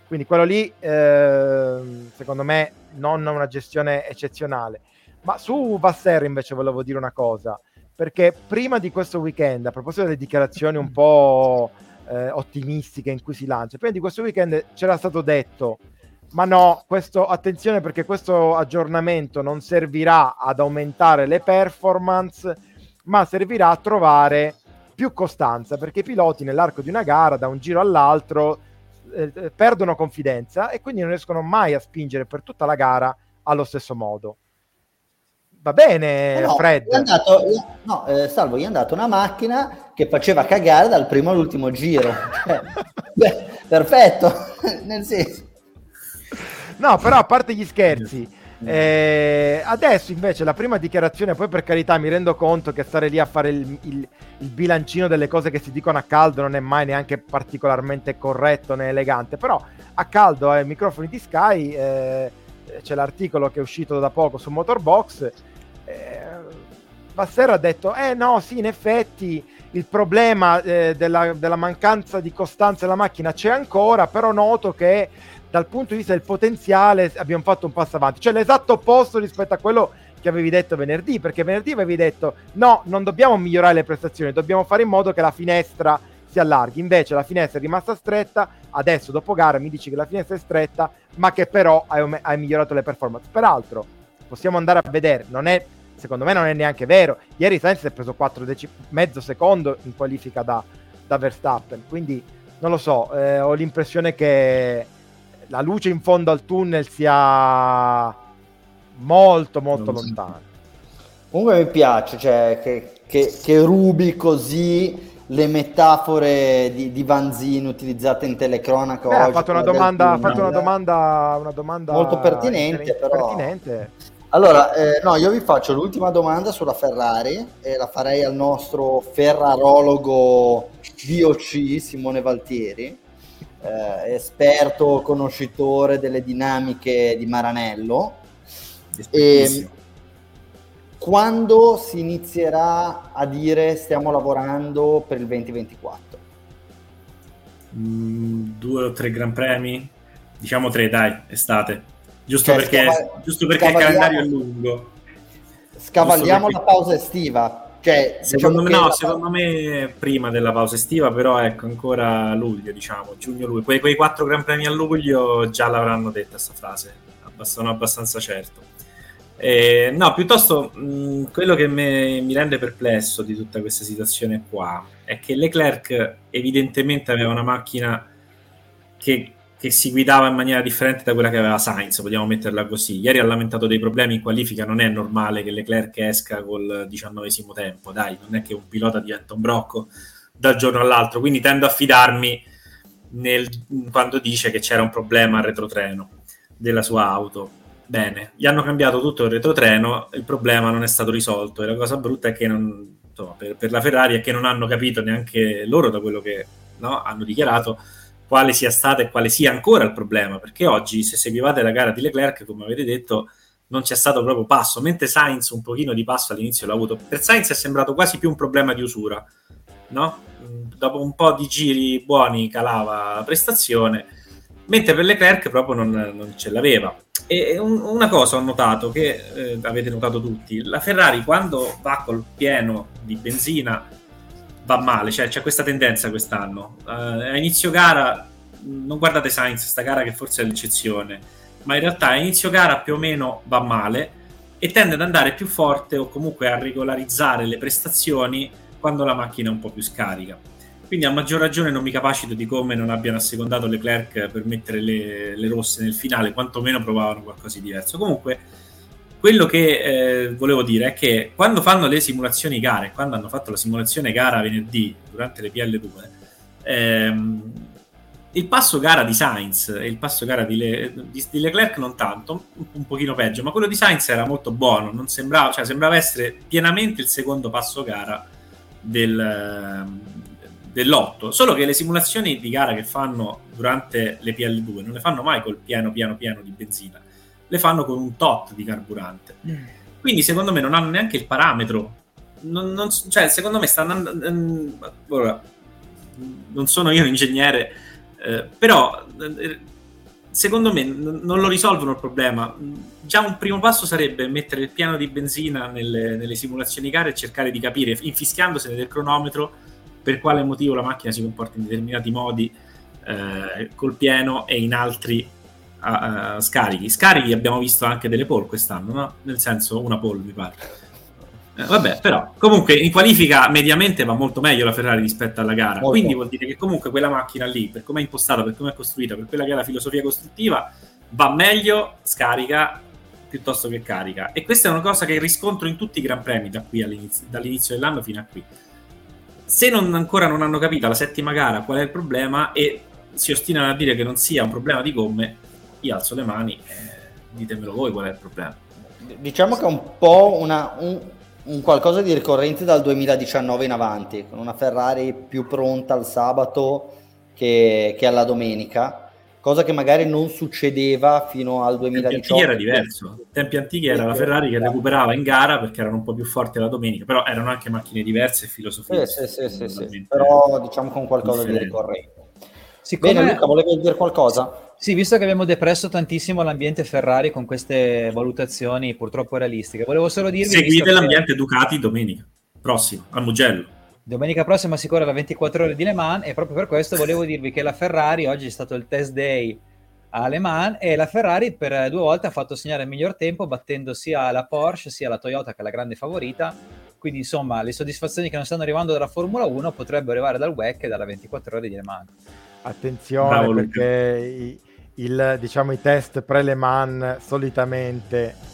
Quindi quello lì, eh, secondo me, non una gestione eccezionale. Ma su Vasser invece volevo dire una cosa, perché prima di questo weekend, a proposito delle dichiarazioni un po' eh, ottimistiche in cui si lancia. Prima di questo weekend c'era stato detto, ma no, questo, attenzione perché questo aggiornamento non servirà ad aumentare le performance, ma servirà a trovare più costanza, perché i piloti nell'arco di una gara, da un giro all'altro, eh, eh perdono confidenza e quindi non riescono mai a spingere per tutta la gara allo stesso modo va bene, eh no, Fred. Gli andato, no, eh, Salvo, gli è andata una macchina che faceva cagare dal primo all'ultimo giro. Beh, perfetto, nel senso. No, però a parte gli scherzi, eh, adesso invece la prima dichiarazione, poi per carità mi rendo conto che stare lì a fare il, il, il, bilancino delle cose che si dicono a caldo non è mai neanche particolarmente corretto né elegante, però a caldo ai microfoni di Sky eh, c'è l'articolo che è uscito da poco su Motorbox eh, Bassero ha detto, eh no, sì, in effetti il problema eh, della, della, mancanza di costanza della macchina c'è ancora, però noto che dal punto di vista del potenziale abbiamo fatto un passo avanti, cioè l'esatto opposto rispetto a quello che avevi detto venerdì, perché venerdì avevi detto no, non dobbiamo migliorare le prestazioni, dobbiamo fare in modo che la finestra si allarghi, invece la finestra è rimasta stretta, adesso dopo gara mi dici che la finestra è stretta, ma che però hai, hai migliorato le performance. Peraltro, possiamo andare a vedere, non è secondo me non è neanche vero. Ieri Sainz è preso 4 dec- mezzo secondo in qualifica da, da Verstappen, quindi non lo so, eh, ho l'impressione che la luce in fondo al tunnel sia molto molto lontana. Comunque mi piace cioè, che, che, che, rubi così le metafore di, di Vanzini utilizzate in telecronaca. Beh, ha fatto, una domanda, ha fatto una domanda, una domanda molto pertinente, però. pertinente allora, eh, no, io vi faccio l'ultima domanda sulla Ferrari e la farei al nostro ferrarologo DOC Simone Valtieri, eh, esperto conoscitore delle dinamiche di Maranello. E quando si inizierà a dire stiamo lavorando per il 2024? Mm, due o tre Gran Premi? Diciamo tre, dai, estate. Giusto, cioè, perché, scava- giusto perché il calendario è lungo. Scavalliamo perché... la pausa estiva. Cioè, secondo, diciamo me, no, secondo me prima della pausa estiva, però ecco ancora luglio, diciamo, giugno-luglio. Quei, quei quattro Gran Premi a luglio già l'avranno detta questa frase, sono abbastanza certo. Eh, no, piuttosto mh, quello che me, mi rende perplesso di tutta questa situazione qua è che Leclerc evidentemente aveva una macchina che che si guidava in maniera differente da quella che aveva Sainz, vogliamo metterla così. Ieri ha lamentato dei problemi in qualifica, non è normale che Leclerc esca col diciannovesimo tempo, dai, non è che un pilota diventa un brocco dal giorno all'altro, quindi tendo a fidarmi nel, quando dice che c'era un problema al retrotreno della sua auto. Bene, gli hanno cambiato tutto il retrotreno, il problema non è stato risolto e la cosa brutta è che non, insomma, per, per, la Ferrari è che non hanno capito neanche loro da quello che no, hanno dichiarato quale sia stato e quale sia ancora il problema, perché oggi se seguivate la gara di Leclerc, come avete detto, non c'è stato proprio passo, mentre Sainz un pochino di passo all'inizio l'ha avuto. Per Sainz è sembrato quasi più un problema di usura, no? Dopo un po' di giri buoni calava la prestazione, mentre per Leclerc proprio non, non ce l'aveva. E un, una cosa ho notato, che eh, avete notato tutti, la Ferrari quando va col pieno di benzina va male, cioè c'è questa tendenza quest'anno. Uh, a inizio gara, non guardate Sainz, sta gara che forse è l'eccezione, ma in realtà a inizio gara più o meno va male e tende ad andare più forte o comunque a regolarizzare le prestazioni quando la macchina è un po' più scarica. Quindi a maggior ragione non mi capacito di come non abbiano assecondato Leclerc per mettere le, le rosse nel finale, quantomeno provavano qualcosa di diverso. Comunque quello che eh, volevo dire è che quando fanno le simulazioni gare, quando hanno fatto la simulazione gara venerdì durante le PL2, ehm, il passo gara di Sainz e il passo gara di, Le, di, di Leclerc non tanto, un, un, pochino peggio, ma quello di Sainz era molto buono, sembrava, cioè, sembrava essere pienamente il secondo passo gara del, dell'otto. Solo che le simulazioni di gara che fanno durante le PL2 non le fanno mai col pieno piano piano di benzina le fanno con un tot di carburante. Mm. Quindi secondo me non hanno neanche il parametro. Non, non, cioè, secondo me stanno andando... Ehm, ora, non sono io un ingegnere, eh, però eh, secondo me n- non lo risolvono il problema. Già un primo passo sarebbe mettere il piano di benzina nelle, nelle simulazioni gare e cercare di capire, infischiandosene del cronometro, per quale motivo la macchina si comporta in determinati modi eh, col pieno e in altri a, a scarichi. Scarichi abbiamo visto anche delle pole quest'anno, no? Nel senso una pole mi pare. Eh, vabbè, però comunque in qualifica mediamente va molto meglio la Ferrari rispetto alla gara. Molto. Quindi vuol dire che comunque quella macchina lì, per come è impostata, per come è costruita, per quella che è la filosofia costruttiva, va meglio scarica piuttosto che carica. E questa è una cosa che riscontro in tutti i Gran Premi da qui all'inizio, dall'inizio dell'anno fino a qui. Se non, ancora non hanno capito la settima gara qual è il problema e si ostinano a dire che non sia un problema di gomme, io alzo le mani e ditemelo voi qual è il problema. Diciamo che è un po' una, un, un qualcosa di ricorrente dal 2019 in avanti, con una Ferrari più pronta al sabato che, che alla domenica cosa che magari non succedeva fino al 2018. Tempi era diverso. Tempi antichi era la Ferrari che recuperava in gara perché erano un po' più forti la domenica, però erano anche macchine diverse e filosofie. Sì, sì, sì, sì, sì. però diciamo con qualcosa differente. di ricorrente. Siccome... Bene Luca, volevi dire qualcosa? Sì, visto che abbiamo depresso tantissimo l'ambiente Ferrari con queste valutazioni purtroppo realistiche, volevo solo dirvi... Seguite l'ambiente che... Ducati domenica prossima, a Mugello. Domenica prossima si corre la 24 ore di Le Mans e proprio per questo volevo dirvi che la Ferrari, oggi è stato il test day a Le Mans e la Ferrari per due volte ha fatto segnare il miglior tempo battendo sia la Porsche sia la Toyota che è la grande favorita. Quindi insomma le soddisfazioni che non stanno arrivando dalla Formula 1 potrebbero arrivare dal WEC e dalla 24 ore di Le Mans. Attenzione Bravo, perché il, diciamo, i test pre-Le Mans solitamente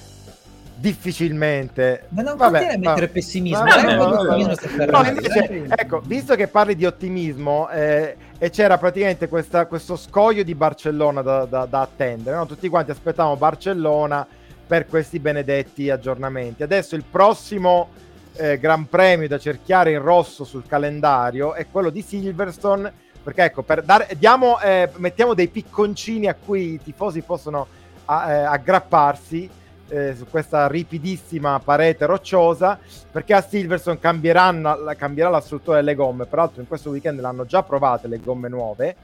difficilmente ma non vabbè, mettere pessimismo vabbè, vabbè, no, invece, ecco visto che parli di ottimismo eh, e c'era praticamente questa, questo scoglio di Barcellona da, da, da attendere no? tutti quanti aspettavamo Barcellona per questi benedetti aggiornamenti. Adesso il prossimo eh, Gran Premio da cerchiare in rosso sul calendario è quello di Silverstone perché ecco, per dare, diamo, eh, mettiamo dei picconcini a cui i tifosi possono a, eh, aggrapparsi eh, su questa ripidissima parete rocciosa, perché a Silverstone cambierà la struttura delle gomme. Peraltro in questo weekend l'hanno già provate le gomme nuove.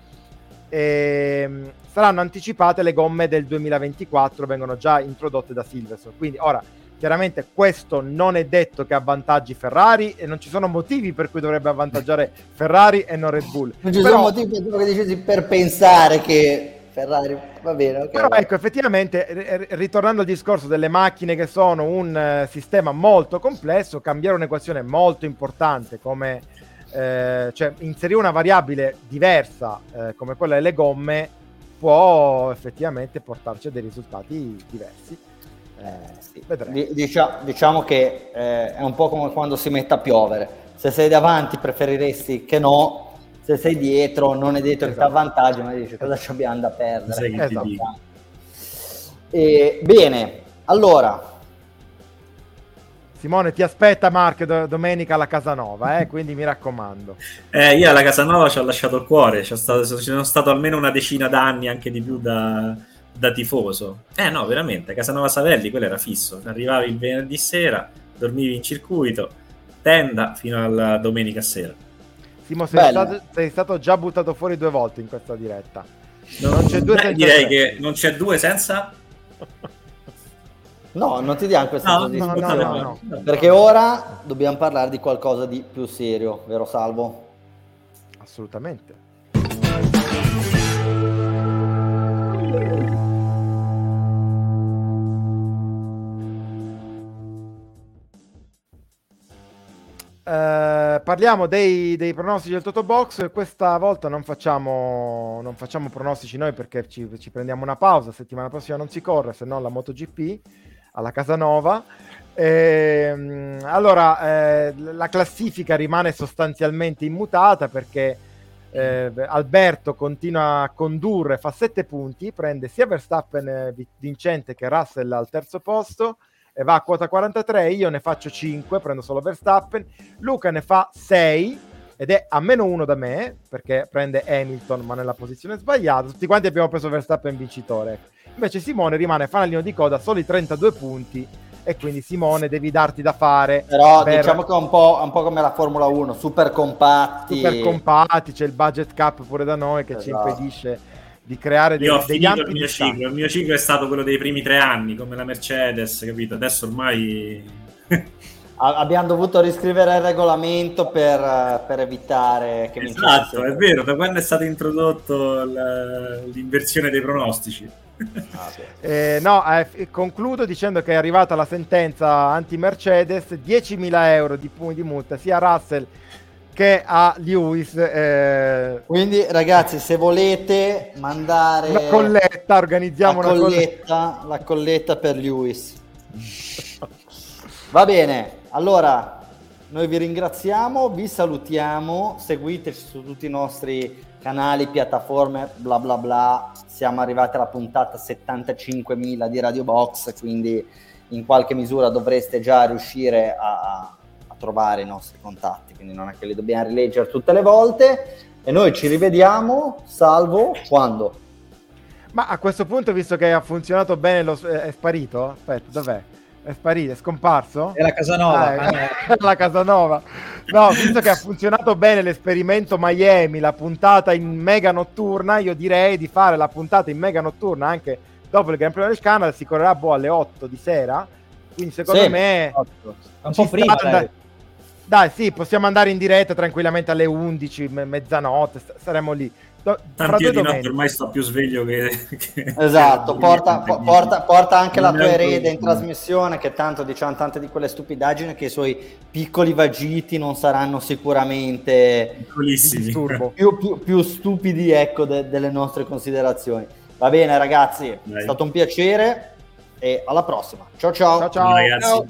E, ehm, saranno anticipate le gomme del 2024, vengono già introdotte da Silverstone. Quindi ora Chiaramente questo non è detto che avvantaggi Ferrari e non ci sono motivi per cui dovrebbe avvantaggiare Ferrari e non Red Bull. Non ci Però, sono motivi per, pensare che Ferrari va bene. Okay. Però ecco, effettivamente, ritornando al discorso delle macchine che sono un uh, sistema molto complesso, cambiare un'equazione molto importante come eh, cioè inserire una variabile diversa eh, come quella delle gomme può effettivamente portarci a dei risultati diversi. Eh, sì, diciamo, diciamo che eh, è un po' come quando si mette a piovere. Se sei davanti preferiresti che no, se sei dietro non è detto esatto. che ti avvantaggi, ma dici cosa ci abbiamo da perdere. Esatto. E, bene, allora Simone ti aspetta Mark do- domenica alla Casanova, eh? quindi mi raccomando. Eh, io alla Casanova ci ho lasciato il cuore, ci, stato, ci sono stato almeno una decina d'anni, anche di più da, da tifoso. Eh no, veramente, Casanova Savelli, quello era fisso. Arrivavi il venerdì sera, dormivi in circuito, tenda fino alla domenica sera. Simo, sei stato, sei stato, già buttato fuori due volte in questa diretta. Non, non c'è due Beh, direi che non c'è due senza... No, non ti diamo questa no, no, no, no, Perché ora dobbiamo parlare di qualcosa di più serio, vero Salvo? Assolutamente. Eh, parliamo dei, dei, pronostici del Toto Box. Questa volta non facciamo, non facciamo pronostici noi perché ci, ci, prendiamo una pausa. Settimana prossima non si corre, se no la MotoGP alla Casanova. Eh, allora, eh, la classifica rimane sostanzialmente immutata perché eh, Alberto continua a condurre, fa 7 punti, prende sia Verstappen eh, vincente che Russell al terzo posto va a quota 43. Io ne faccio 5, prendo solo Verstappen. Luca ne fa 6 ed è a meno 1 da me perché prende Hamilton ma nella posizione sbagliata. Tutti quanti abbiamo preso Verstappen vincitore. Invece Simone rimane fanalino di coda, soli 32 punti e quindi Simone devi darti da fare. Però per... diciamo che è un po', un po', come la Formula 1, super compatti. Super compatti, c'è il budget cap pure da noi che esatto. ci impedisce di creare dei, Io ho degli il mio ciclo, il mio ciclo è stato quello dei primi tre anni, come la Mercedes, capito? Adesso ormai... Abbiamo dovuto riscrivere il regolamento per, per evitare che esatto, è vero, da quando è stato introdotto l'inversione dei pronostici. Ah, eh, no, eh, concludo dicendo che è arrivata la sentenza anti-Mercedes, 10.000 euro di, di multa sia a Russell che a Lewis. Eh... Quindi ragazzi, se volete mandare... Una colletta, organizziamo la una colletta, La colletta per Lewis. Va bene, allora noi vi ringraziamo, vi salutiamo, seguiteci su tutti i nostri canali, piattaforme, bla bla bla. Siamo arrivati alla puntata 75.000 di Radio Box, quindi in qualche misura dovreste già riuscire a trovare i nostri contatti, quindi non è che li dobbiamo rileggere tutte le volte. E noi ci rivediamo, salvo quando? Ma a questo punto, visto che ha funzionato bene, lo, è sparito? Aspetta, dov'è? È sparito, è scomparso? È la Casanova. Ah, è, è la Casanova. No, visto che ha funzionato bene l'esperimento Miami, la puntata in mega notturna, io direi di fare la puntata in mega notturna anche dopo il Gran Premio del Canada, si correrà boh, alle 8 di sera. Quindi secondo sì, me... È un po' prima, dai. sì, possiamo andare in diretta tranquillamente alle 11, mezzanotte, saremo lì. Tanti di notte ormai sto più sveglio che... che esatto, porta, porta, porta, anche non la tua erede in trasmissione che tanto diciamo tante di quelle stupidaggini che i suoi piccoli vagiti non saranno sicuramente più, più, più, stupidi ecco, de, delle nostre considerazioni. Va bene ragazzi, Dai. è stato un piacere e alla prossima. Ciao ciao. Ciao ciao. ciao.